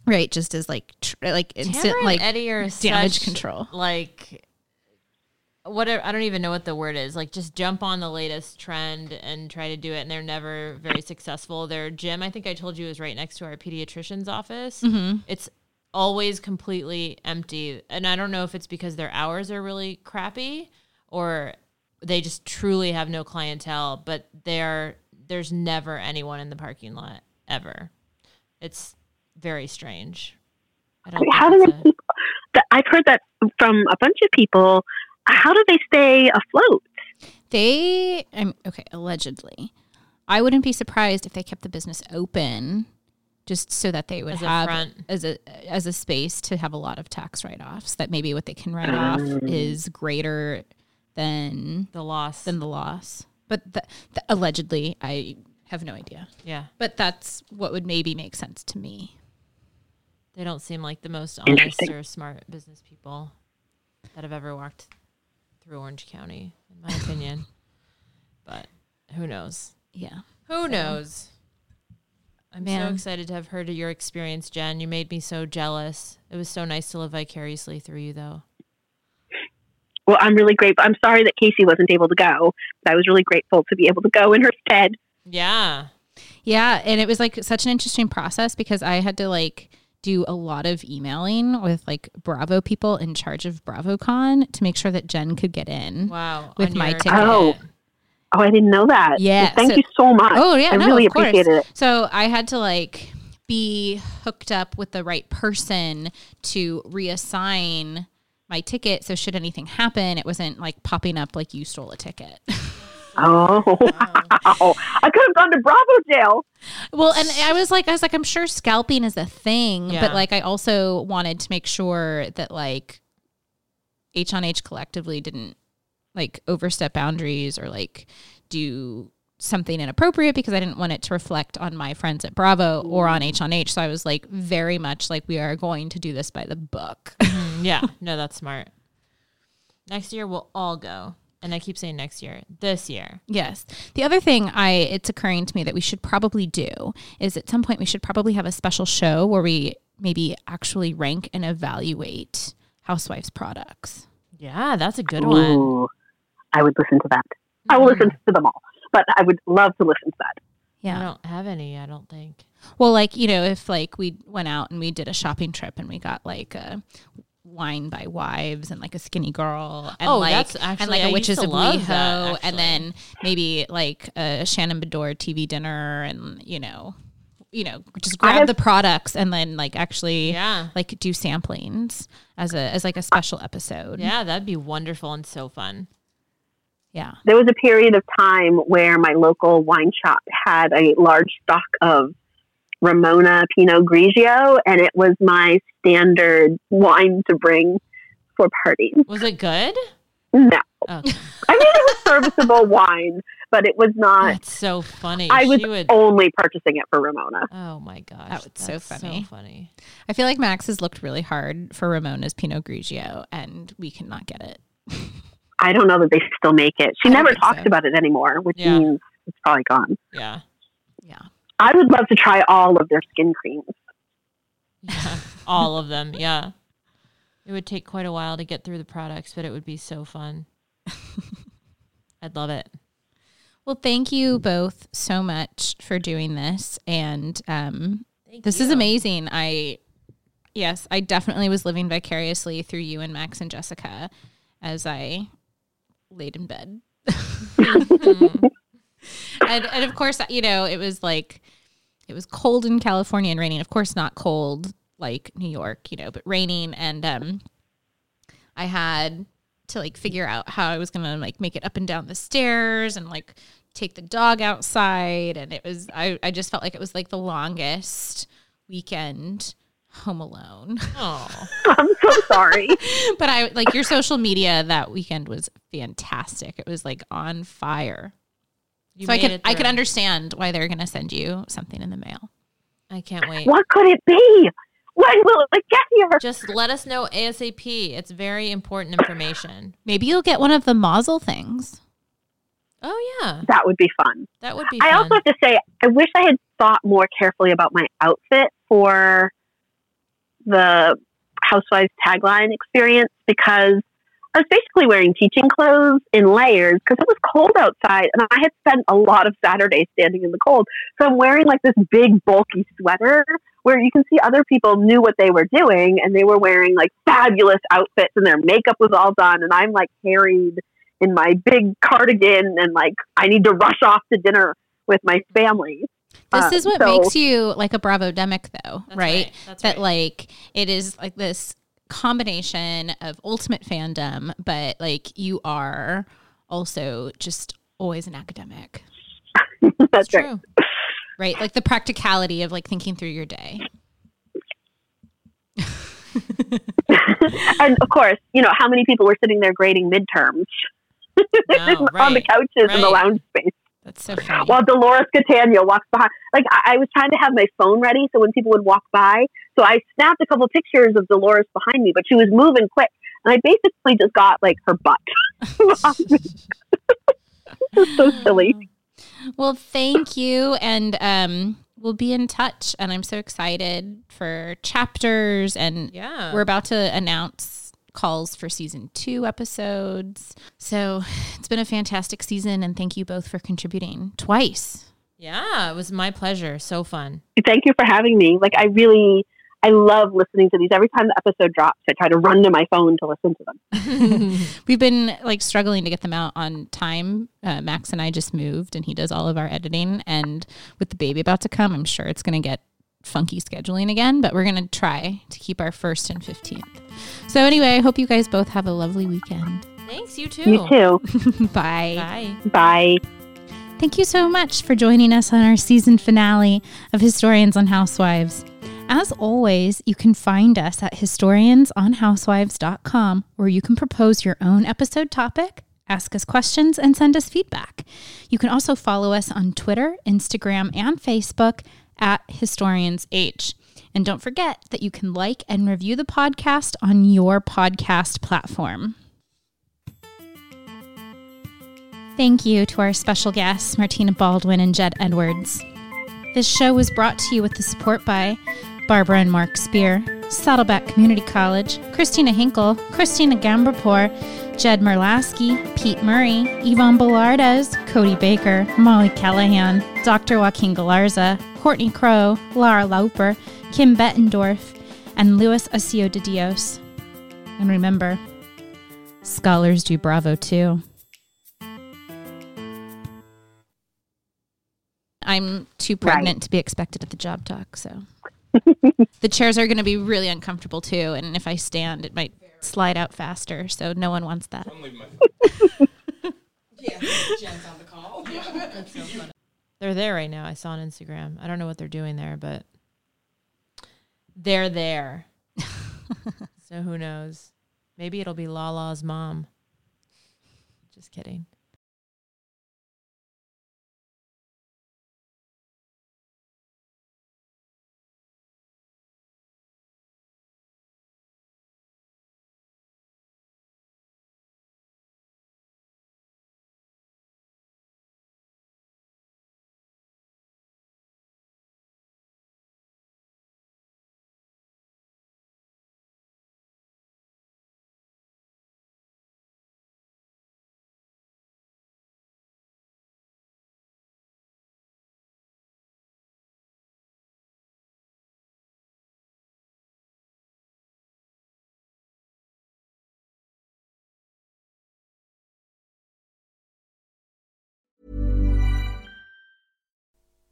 Right, just as like tr- like instant like Eddie are damage such, control. Like whatever I don't even know what the word is. Like just jump on the latest trend and try to do it and they're never very successful. Their gym, I think I told you is right next to our pediatrician's office. Mm-hmm. It's always completely empty. And I don't know if it's because their hours are really crappy or they just truly have no clientele, but they're there's never anyone in the parking lot ever. It's very strange. I don't How think do it's they a- keep? That I've heard that from a bunch of people. How do they stay afloat? They, I'm okay, allegedly. I wouldn't be surprised if they kept the business open just so that they would As a have front. as a as a space to have a lot of tax write-offs that maybe what they can write off oh. is greater than the loss. than the loss. But the, the, allegedly, I have no idea. yeah. But that's what would maybe make sense to me. They don't seem like the most honest or smart business people that have ever walked through Orange County, in my opinion. <laughs> But who knows? Yeah. Who knows? I'm so excited to have heard of your experience, Jen. You made me so jealous. It was so nice to live vicariously through you, though. Well, I'm really grateful. I'm sorry that Casey wasn't able to go, but I was really grateful to be able to go in her stead. Yeah. Yeah, and it was like such an interesting process because I had to like do a lot of emailing with like Bravo people in charge of BravoCon to make sure that Jen could get in. Wow. With on my your ticket. Oh. Oh, I didn't know that. Yeah, Thank so- you so much. Oh yeah, I no, really of course. appreciated it. So I had to like be hooked up with the right person to reassign my ticket. So should anything happen, it wasn't like popping up like you stole a ticket. <laughs> Oh, wow. I could have gone to Bravo jail. Well, and I was like, I was like, I'm sure scalping is a thing, Yeah. but like, I also wanted to make sure that like H on H collectively didn't like overstep boundaries or like do something inappropriate because I didn't want it to reflect on my friends at Bravo or on H on H. So I was like, very much like, we are going to do this by the book. Mm, <laughs> yeah. No, that's smart. Next year, we'll all go. And I keep saying next year, this year. Yes. The other thing I it's occurring to me that we should probably do is at some point we should probably have a special show where we maybe actually rank and evaluate housewives products. Yeah, that's a good one. I would listen to that. I will listen to them all, but I would love to listen to that. Yeah. I don't have any, I don't think. Well, like, you know, if like we went out and we did a shopping trip and we got like a wine by wives and like a skinny girl and Oh, like that's and actually- like I a used witches of love WeHo that, and then maybe like a Shannon Beador TV dinner and you know you know just grab have- the products and then like actually Yeah. like do samplings as a as like a special episode. Yeah, that'd be wonderful and so fun. Yeah. There was a period of time where my local wine shop had a large stock of Ramona Pinot Grigio, and it was my standard wine to bring for parties. Was it good? No, Okay. Oh. <laughs> I mean it was serviceable wine, but it was not. That's so funny. I was she would. only purchasing it for Ramona. Oh my gosh, That was so funny. So funny. I feel like Max has looked really hard for Ramona's Pinot Grigio and we cannot get it. <laughs> I don't know that they still make it. She I never think talks so. about it anymore, which Yeah. means it's probably gone. Yeah. Yeah. I would love to try all of their skin creams. Yeah. All of them. Yeah. It would take quite a while to get through the products, but it would be so fun. <laughs> I'd love it. Well, thank you both so much for doing this. And um, Thank this is amazing. I, yes, I definitely was living vicariously through you and Max and Jessica as I laid in bed. <laughs> <laughs> and, and of course, you know, it was like, it was cold in California and raining. Of course, not cold like New York, you know, but raining. And um, I had to like figure out how I was gonna like make it up and down the stairs and like take the dog outside. And it was I, I just felt like it was like the longest weekend home alone. Oh, I'm so sorry. <laughs> but I like your social media that weekend was fantastic. It was like on fire. you so I could it I could understand why they're gonna send you something in the mail. I can't wait. what could it be? When will it get here? Just let us know ASAP. It's very important information. Maybe you'll get one of the Mazel things. Oh yeah, That would be fun. that would be. I fun. also have to say, I wish I had thought more carefully about my outfit for the Housewives tagline experience because I was basically wearing teaching clothes in layers because it was cold outside and I had spent a lot of Saturdays standing in the cold. So I'm wearing like this big bulky sweater where you can see other people knew what they were doing and they were wearing like fabulous outfits and their makeup was all done and I'm like carried in my big cardigan and like I need to rush off to dinner with my family. This Um, is what so- makes you like a Bravo demic, though, That's right? right. That's that right. like it is like this combination of ultimate fandom, but like you are also just always an academic, <laughs> That's It's right. true. right? Like the practicality of like thinking through your day. and of course, you know, how many people were sitting there grading midterms No, <laughs> on the right, couches in the lounge space That's so funny. <laughs> while Dolores Catania walks behind. Like, I, I was trying to have my phone ready so when people would walk by. So I snapped a couple pictures of Dolores behind me, but she was moving quick. And I basically just got like her butt. <laughs> it was so silly. Well, thank you. And um, we'll be in touch. And I'm so excited for chapters. And Yeah. we're about to announce calls for season two episodes. So it's been a fantastic season. And thank you both for contributing twice. yeah, it was my pleasure. So fun. Thank you for having me. Like, I really, I love listening to these. Every time the episode drops, I try to run to my phone to listen to them. <laughs> <laughs> We've been like struggling to get them out on time. Uh, Max and I just moved, and he does all of our editing. And with the baby about to come, I'm sure it's going to get funky scheduling again, but we're going to try to keep our first and 15th. So, anyway, I hope you guys both have a lovely weekend. Thanks, you too. You too. <laughs> Bye. Bye. Bye. Thank you so much for joining us on our season finale of Historians on Housewives. As always, you can find us at historiansonhousewives.com where you can propose your own episode topic, ask us questions, and send us feedback. You can also follow us on Twitter, Instagram, and Facebook at HistoriansH. And don't forget that you can like and review the podcast on your podcast platform. Thank you to our special guests, Martina Baldwin and Jed Edwards. This show was brought to you with the support by Barbara and Mark Spear, Saddleback Community College, Christina Hinkle, Christina Gambrapor, Jed Merlasky, Pete Murray, Yvonne Bellardes, Cody Baker, Molly Callahan, Dr. Joaquin Galarza, Courtney Crow, Laura Lauper, Kim Bettendorf, and Luis Asio de Dios. And remember, scholars do bravo too. I'm too pregnant to be expected at the job talk, so <laughs> the chairs are going to be really uncomfortable too. And if I stand, it might slide out faster. So no one wants that. <laughs> <laughs> They're there right now. I saw on Instagram. I don't know what they're doing there, but they're there. <laughs> so who knows? Maybe it'll be Lala's mom. Just kidding.